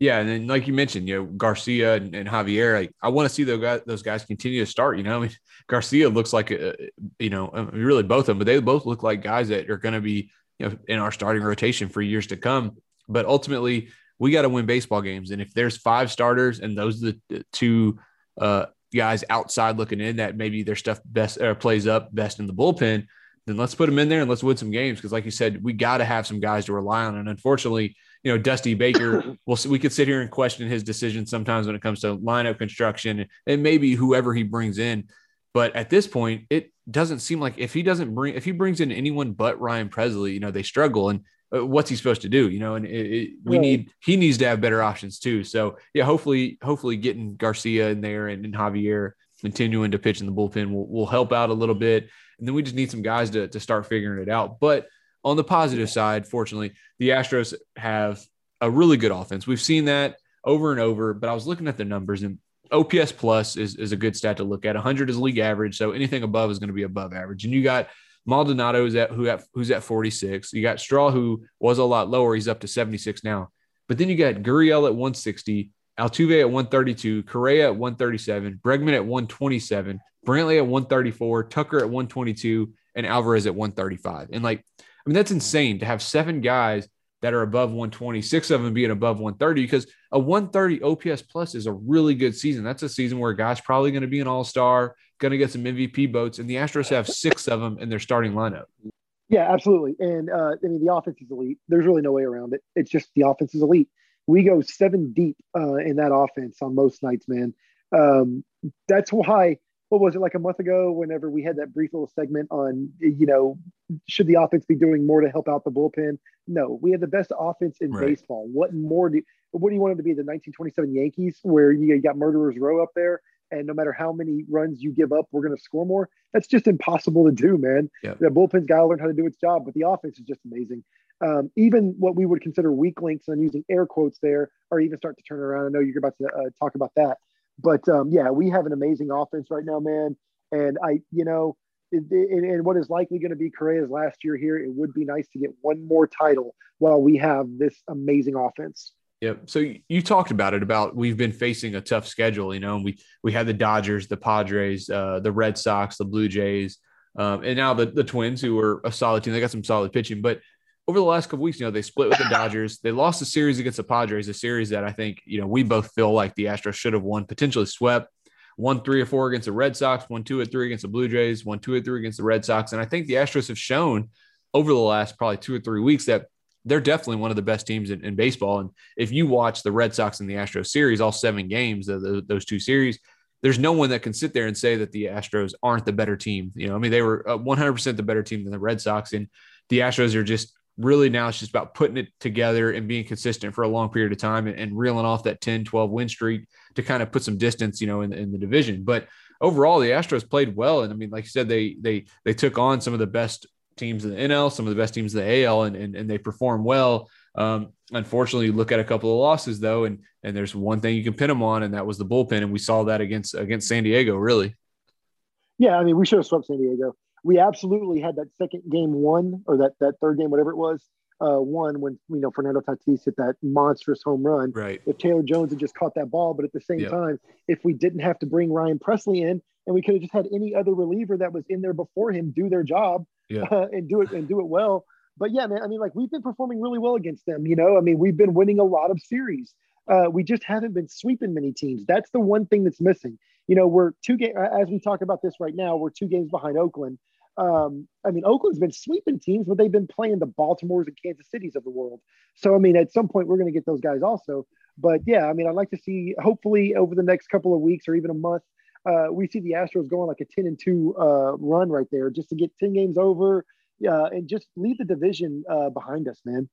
Yeah, and then like you mentioned, you know Garcia and, and Javier. Like, I want to see those guys, those guys continue to start. You know, I mean, [LAUGHS] Garcia looks like, a, you know, really both of them, but they both look like guys that are going to be, you know, in our starting rotation for years to come. But ultimately, we got to win baseball games, and if there's five starters and those are the two uh, guys outside looking in that maybe their stuff best or plays up best in the bullpen, then let's put them in there and let's win some games. Because, like you said, we got to have some guys to rely on, and unfortunately you know, Dusty Baker, [LAUGHS] we'll, we could sit here and question his decisions sometimes when it comes to lineup construction and maybe whoever he brings in. But at this point, it doesn't seem like if he doesn't bring, if he brings in anyone but Ryan Pressly, you know, they struggle. And uh, what's he supposed to do? You know, and it, it, we Right. need, he needs to have better options too. So yeah, hopefully, hopefully getting Garcia in there and, and Javier continuing to pitch in the bullpen will, will help out a little bit. And then we just need some guys to, to start figuring it out. But on the positive side, fortunately, the Astros have a really good offense. We've seen that over and over, but I was looking at the numbers and OPS plus is, is a good stat to look at. 100 is league average, so anything above is going to be above average. And you got Maldonado is at who at who's at 46. You got Straw who was a lot lower. He's up to 76 now. But then you got Gurriel at 160, Altuve at 132, Correa at 137, Bregman at 127, Brantley at 134, Tucker at 122, and Alvarez at 135. And like, I mean, that's insane to have seven guys that are above 120, six of them being above 130, because a 130 OPS plus is a really good season. That's a season where a guy's probably going to be an all star, going to get some MVP votes, and the Astros have six of them in their starting lineup. Yeah, absolutely. And uh, I mean, the offense is elite. There's really no way around it. It's just the offense is elite. We go seven deep uh, in that offense on most nights, man. Um, that's why. What was it like a month ago? Whenever we had that brief little segment on, you know, should the offense be doing more to help out the bullpen? No, we had the best offense in Right. baseball. What more do? What do you want it to be? The 1927 Yankees, where you got murderers row up there, and no matter how many runs you give up, we're going to score more. That's just impossible to do, man. Yeah. The bullpen's got to learn how to do its job, but the offense is just amazing. Um, even what we would consider weak links, and I'm using air quotes there, are even starting to turn around. I know you're about to uh, talk about that, but um, yeah, we have an amazing offense right now, man. And I, you know, and what is likely going to be Correa's last year here, it would be nice to get one more title while we have this amazing offense. Yep. So you- you talked about it about we've been facing a tough schedule, you know, and we we had the Dodgers, the Padres, uh, the Red Sox, the Blue Jays, um, and now the the Twins, who are a solid team. They got some solid pitching, but over the last couple weeks, you know, they split with the [LAUGHS] Dodgers. They lost a series against the Padres, a series that I think you know we both feel like the Astros should have won, potentially swept. One three or four against the Red Sox, one two or three against the Blue Jays, one two or three against the Red Sox, and I think the Astros have shown over the last probably two or three weeks that they're definitely one of the best teams in, in baseball. And if you watch the Red Sox and the Astros series, all seven games, the, the, those two series, there's no one that can sit there and say that the Astros aren't the better team. You know, I mean, they were uh, 100% the better team than the Red Sox, and the Astros are just really now it's just about putting it together and being consistent for a long period of time and, and reeling off that 10, 12 win streak to kind of put some distance, you know, in, in the division. But overall, the Astros played well, and I mean, like you said, they they they took on some of the best teams in the NL, some of the best teams in the AL, and and, and they performed well. Um, unfortunately, you look at a couple of losses though, and and there's one thing you can pin them on, and that was the bullpen, and we saw that against against San Diego, really. Yeah, I mean, we should have swept San Diego. We absolutely had that second game one or that that third game, whatever it was. uh, one when you know Fernando Tatis hit that monstrous home run. Right. If Taylor Jones had just caught that ball, but at the same Yep. time, if we didn't have to bring Ryan Pressly in, and we could have just had any other reliever that was in there before him do their job Yeah. uh, [LAUGHS] and do it and do it well. But yeah, man, I mean, like we've been performing really well against them. You know, I mean, we've been winning a lot of series. Uh, we just haven't been sweeping many teams. That's the one thing that's missing. You know, we're two games as we talk about this right now. We're two games behind Oakland. Um, I mean, Oakland's been sweeping teams, but they've been playing the Baltimores and Kansas Cities of the world. So, I mean, at some point, we're going to get those guys also. But yeah, I mean, I'd like to see, hopefully, over the next couple of weeks or even a month, uh, we see the Astros going like a 10 and 2 uh, run right there just to get 10 games over uh, and just leave the division uh, behind us, man.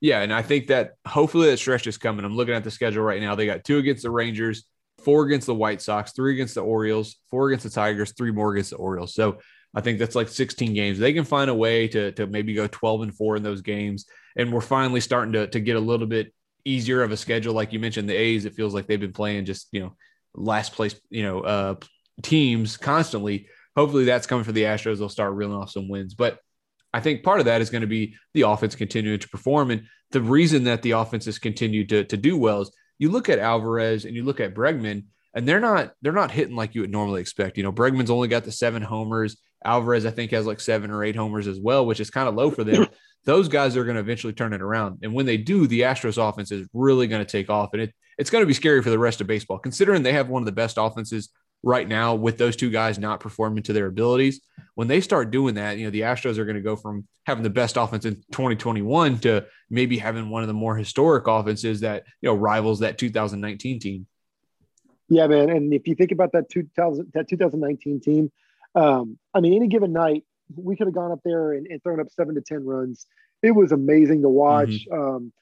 Yeah, and I think that hopefully that stretch is coming. I'm looking at the schedule right now. They got two against the Rangers, four against the White Sox, three against the Orioles, four against the Tigers, three more against the Orioles. So I think that's like 16 games. They can find a way to, to maybe go 12 and four in those games. And we're finally starting to, to get a little bit easier of a schedule. Like you mentioned, the A's, it feels like they've been playing just, you know, last place, you know, uh, teams constantly. Hopefully that's coming for the Astros. They'll start reeling off some wins. But I think part of that is going to be the offense continuing to perform. And the reason that the offense has continued to, to do well is you look at Alvarez and you look at Bregman, and they're not they're not hitting like you would normally expect. You know, Bregman's only got the seven homers. Alvarez, I think, has like seven or eight homers as well, which is kind of low for them. [CLEARS THROAT] Those guys are going to eventually turn it around. And when they do, the Astros offense is really going to take off. And it, it's going to be scary for the rest of baseball, considering they have one of the best offenses right now with those two guys not performing to their abilities. When they start doing that, you know, the Astros are going to go from having the best offense in 2021 to maybe having one of the more historic offenses that, you know, rivals that 2019 team. Yeah, man. And if you think about that 2000, that 2019 team, um, I mean, any given night, we could have gone up there and, and thrown up seven to 10 runs. It was amazing to watch. Um,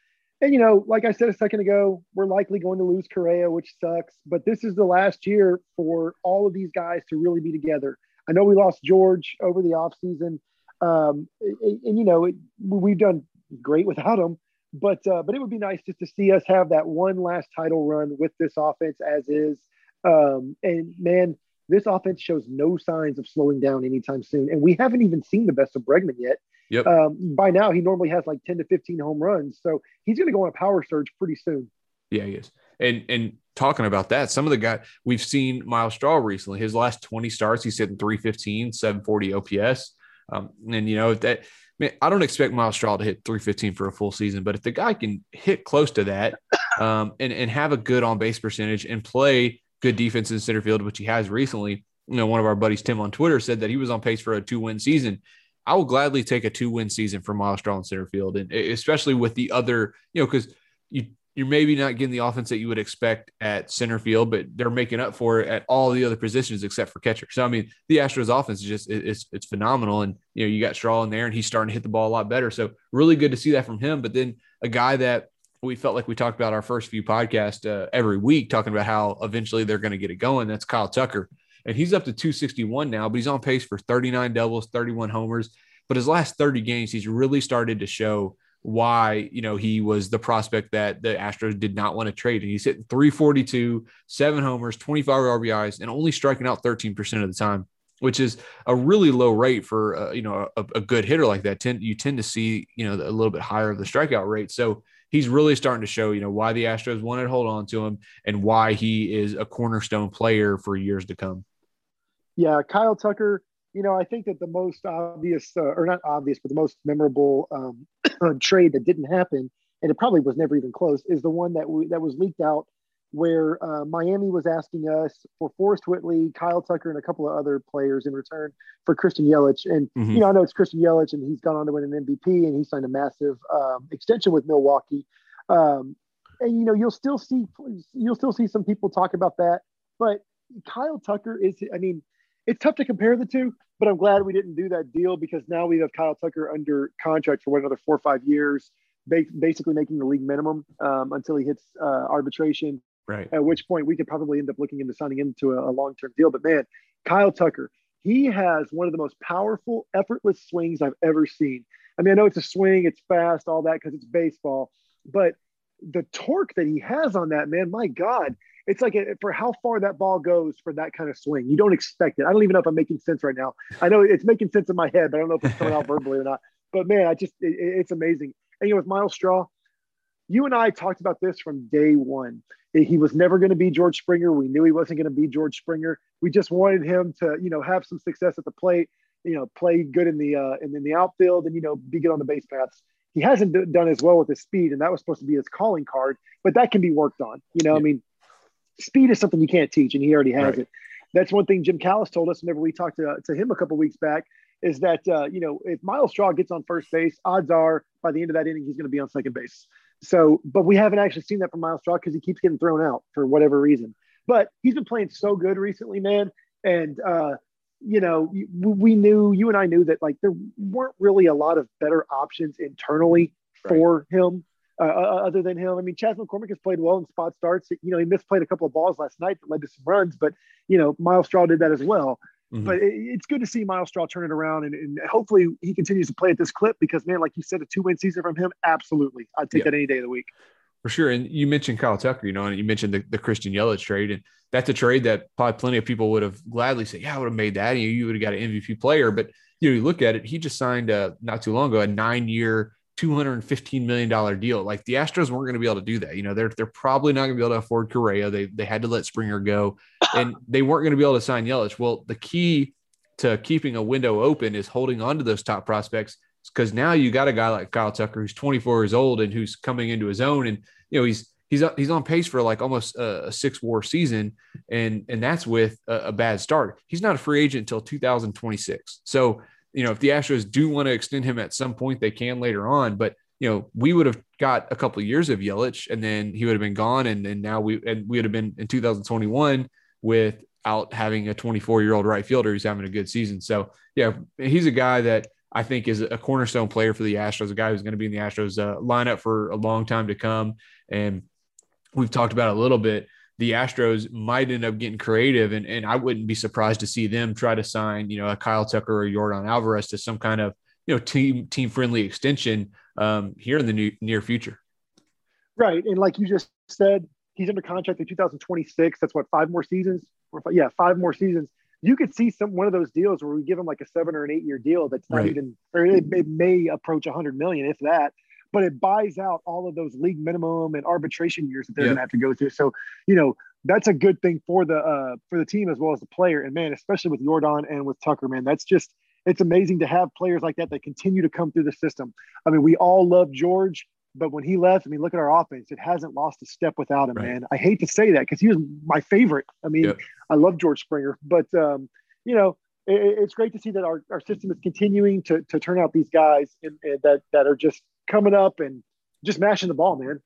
and, you know, like I said a second ago, we're likely going to lose Correa, which sucks. But this is the last year for all of these guys to really be together. I know we lost George over the offseason. Um, and, and, you know, it, we've done great without him. But uh, but it would be nice just to see us have that one last title run with this offense as is. Um, and man, this offense shows no signs of slowing down anytime soon. And we haven't even seen the best of Bregman yet. Yep. Um, by now, he normally has like 10 to 15 home runs. So he's going to go on a power surge pretty soon. Yeah, he is. And and talking about that, some of the guys we've seen Myles Straw recently, his last 20 starts, he's hitting 315, 740 OPS. Um, and you know, that man, I don't expect Myles Straw to hit 315 for a full season, but if the guy can hit close to that um, and, and have a good on base percentage and play good defense in center field, which he has recently, you know, one of our buddies, Tim on Twitter, said that he was on pace for a two win season. I will gladly take a two win season for Myles Straw in center field, and especially with the other, you know, because you you're maybe not getting the offense that you would expect at center field, but they're making up for it at all the other positions except for catcher. So I mean, the Astros offense is just it's it's phenomenal, and you know you got Straw in there, and he's starting to hit the ball a lot better. So really good to see that from him. But then a guy that we felt like we talked about our first few podcasts uh, every week, talking about how eventually they're going to get it going. That's Kyle Tucker, and he's up to 261 now, but he's on pace for 39 doubles, 31 homers. But his last 30 games, he's really started to show why you know he was the prospect that the Astros did not want to trade. And he's hitting 342, seven homers, 25 RBIs, and only striking out 13% of the time, which is a really low rate for uh, you know a, a, good hitter like that. Tend you tend to see you know a little bit higher of the strikeout rate. So he's really starting to show you know why the Astros wanted to hold on to him and why he is a cornerstone player for years to come. Yeah, Kyle Tucker you know, I think that the most obvious, uh, or not obvious, but the most memorable um, [CLEARS THROAT] trade that didn't happen, and it probably was never even close, is the one that we, that was leaked out, where uh, Miami was asking us for Forrest Whitley, Kyle Tucker, and a couple of other players in return for Christian Yelich. And Mhm. you know, I know it's Christian Yelich, and he's gone on to win an MVP, and he signed a massive um, extension with Milwaukee. Um, and you know, you'll still see you'll still see some people talk about that, but Kyle Tucker is, I mean it's tough to compare the two, but I'm glad we didn't do that deal because now we have Kyle Tucker under contract for what, another four or five years, basically making the league minimum um, until he hits uh, arbitration. Right. At which point we could probably end up looking into signing into a, a long term deal. But man, Kyle Tucker, he has one of the most powerful, effortless swings I've ever seen. I mean, I know it's a swing, it's fast, all that because it's baseball, but the torque that he has on that man, my God, it's like a, for how far that ball goes for that kind of swing. You don't expect it. I don't even know if I'm making sense right now. I know it's making sense in my head, but I don't know if it's coming out [LAUGHS] verbally or not. But man, I just it, it's amazing. And you know, with Myles Straw, you and I talked about this from day one. He was never going to be George Springer. We knew he wasn't going to be George Springer. We just wanted him to, you know, have some success at the plate, you know, play good in the uh, in, in the outfield, and you know, be good on the base paths. He hasn't d- done as well with his speed, and that was supposed to be his calling card. But that can be worked on. You know, yeah. I mean, speed is something you can't teach, and he already has right. it. That's one thing Jim Callis told us whenever we talked to, to him a couple weeks back is that uh, you know if Myles Straw gets on first base, odds are by the end of that inning he's going to be on second base. So, but we haven't actually seen that from Myles Straw because he keeps getting thrown out for whatever reason. But he's been playing so good recently, man. And uh, you know, we knew you and I knew that like there weren't really a lot of better options internally right. for him. Uh, uh, other than him, I mean, Chas McCormick has played well in spot starts. You know, he misplayed a couple of balls last night that led to some runs, but you know, Myles Straw did that as well. Mm-hmm. But it, it's good to see Myles Straw turn it around, and, and, hopefully he continues to play at this clip because, man, like you said, a two win season from him, absolutely, I'd take yeah. that any day of the week. For sure. And you mentioned Kyle Tucker, you know, and you mentioned the, the Christian Yelich trade, and that's a trade that probably plenty of people would have gladly said, "Yeah, I would have made that. You, you would have got an MVP player." But you know, you look at it, he just signed a, not too long ago a nine year. $215 million deal. Like the Astros weren't going to be able to do that. You know, they're they're probably not going to be able to afford Correa. They they had to let Springer go and [LAUGHS] they weren't going to be able to sign Yelich. Well, the key to keeping a window open is holding on to those top prospects because now you got a guy like Kyle Tucker who's 24 years old and who's coming into his own and you know he's he's he's on pace for like almost a, a six war season and and that's with a, a, bad start. He's not a free agent until 2026. So, you know, if the Astros do want to extend him at some point they can later on, but you know, we would have got a couple of years of Yelich and then he would have been gone and and now we and we would have been in 2021 without having a 24 year old right fielder who's having a good season. So yeah, he's a guy that I think is a cornerstone player for the Astros, a guy who's going to be in the Astros uh, lineup for a long time to come. And we've talked about a little bit. The Astros might end up getting creative, and, and I wouldn't be surprised to see them try to sign, you know, a Kyle Tucker or Yordan Alvarez to some kind of, you know, team team friendly extension um, here in the new, near future. Right, and like you just said, he's under contract in 2026. That's what five more seasons or yeah, five more seasons. You could see some one of those deals where we give him like a seven or an eight year deal that's not right. even, or it, it may approach a hundred million if that, but it buys out all of those league minimum and arbitration years that they're yeah. gonna have to go through. So you know that's a good thing for the uh, for the team as well as the player. And man, especially with Yordan and with Tucker, man, that's just it's amazing to have players like that that continue to come through the system. I mean, we all love George. But when he left, I mean, look at our offense. It hasn't lost a step without him, right. man. I hate to say that because he was my favorite. I mean, yep. I love George Springer, but um, you know, it, it's great to see that our, our system is continuing to, to turn out these guys in, in that that are just coming up and just mashing the ball, man.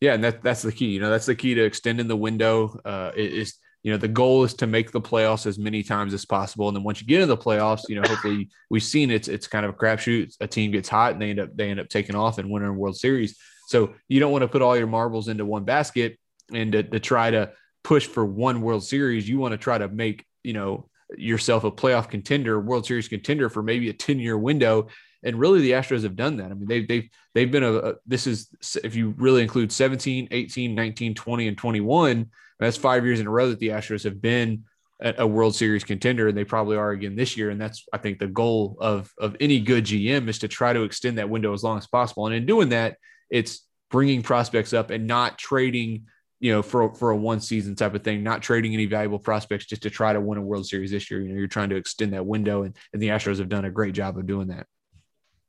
Yeah, and that that's the key. You know, that's the key to extending the window. Uh, is you know the goal is to make the playoffs as many times as possible and then once you get into the playoffs you know hopefully we've seen it's it's kind of a crapshoot a team gets hot and they end up they end up taking off and winning a world series so you don't want to put all your marbles into one basket and to, to try to push for one world series you want to try to make you know yourself a playoff contender world series contender for maybe a 10 year window and really the astros have done that i mean they've they've they've been a, a this is if you really include 17 18 19 20 and 21 that's five years in a row that the Astros have been a World Series contender, and they probably are again this year. And that's, I think, the goal of of any good GM is to try to extend that window as long as possible. And in doing that, it's bringing prospects up and not trading, you know, for for a one season type of thing, not trading any valuable prospects just to try to win a World Series this year. You know, you're trying to extend that window, and, and the Astros have done a great job of doing that.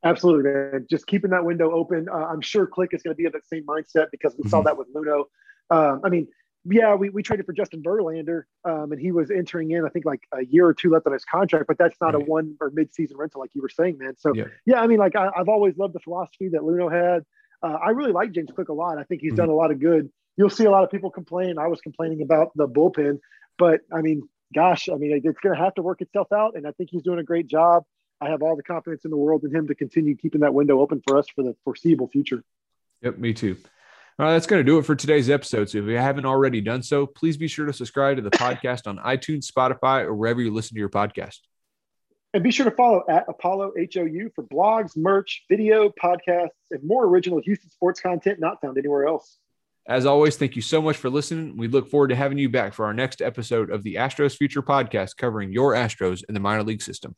Absolutely, man. Just keeping that window open. Uh, I'm sure Click is going to be of that same mindset because we mm-hmm. saw that with Luhnow. Um, I mean, yeah, we, we traded for Justin Verlander, um, and he was entering in, I think, like a year or two left on his contract, but that's not right. a one or mid-season rental, like you were saying, man. So, yeah, yeah I mean, like I, have always loved the philosophy that Luhnow had. Uh, I really like James Click a lot. I think he's mm-hmm. done a lot of good. You'll see a lot of people complain. I was complaining about the bullpen, but I mean, gosh, I mean, it's going to have to work itself out, and I think he's doing a great job. I have all the confidence in the world in him to continue keeping that window open for us for the foreseeable future. Yep, me too. All right, that's going to do it for today's episode. So if you haven't already done so, please be sure to subscribe to the podcast on iTunes, Spotify, or wherever you listen to your podcast. And be sure to follow at Apollo HOU for blogs, merch, video, podcasts, and more original Houston sports content not found anywhere else. As always, thank you so much for listening. We look forward to having you back for our next episode of the Astros Future Podcast covering your Astros in the minor league system.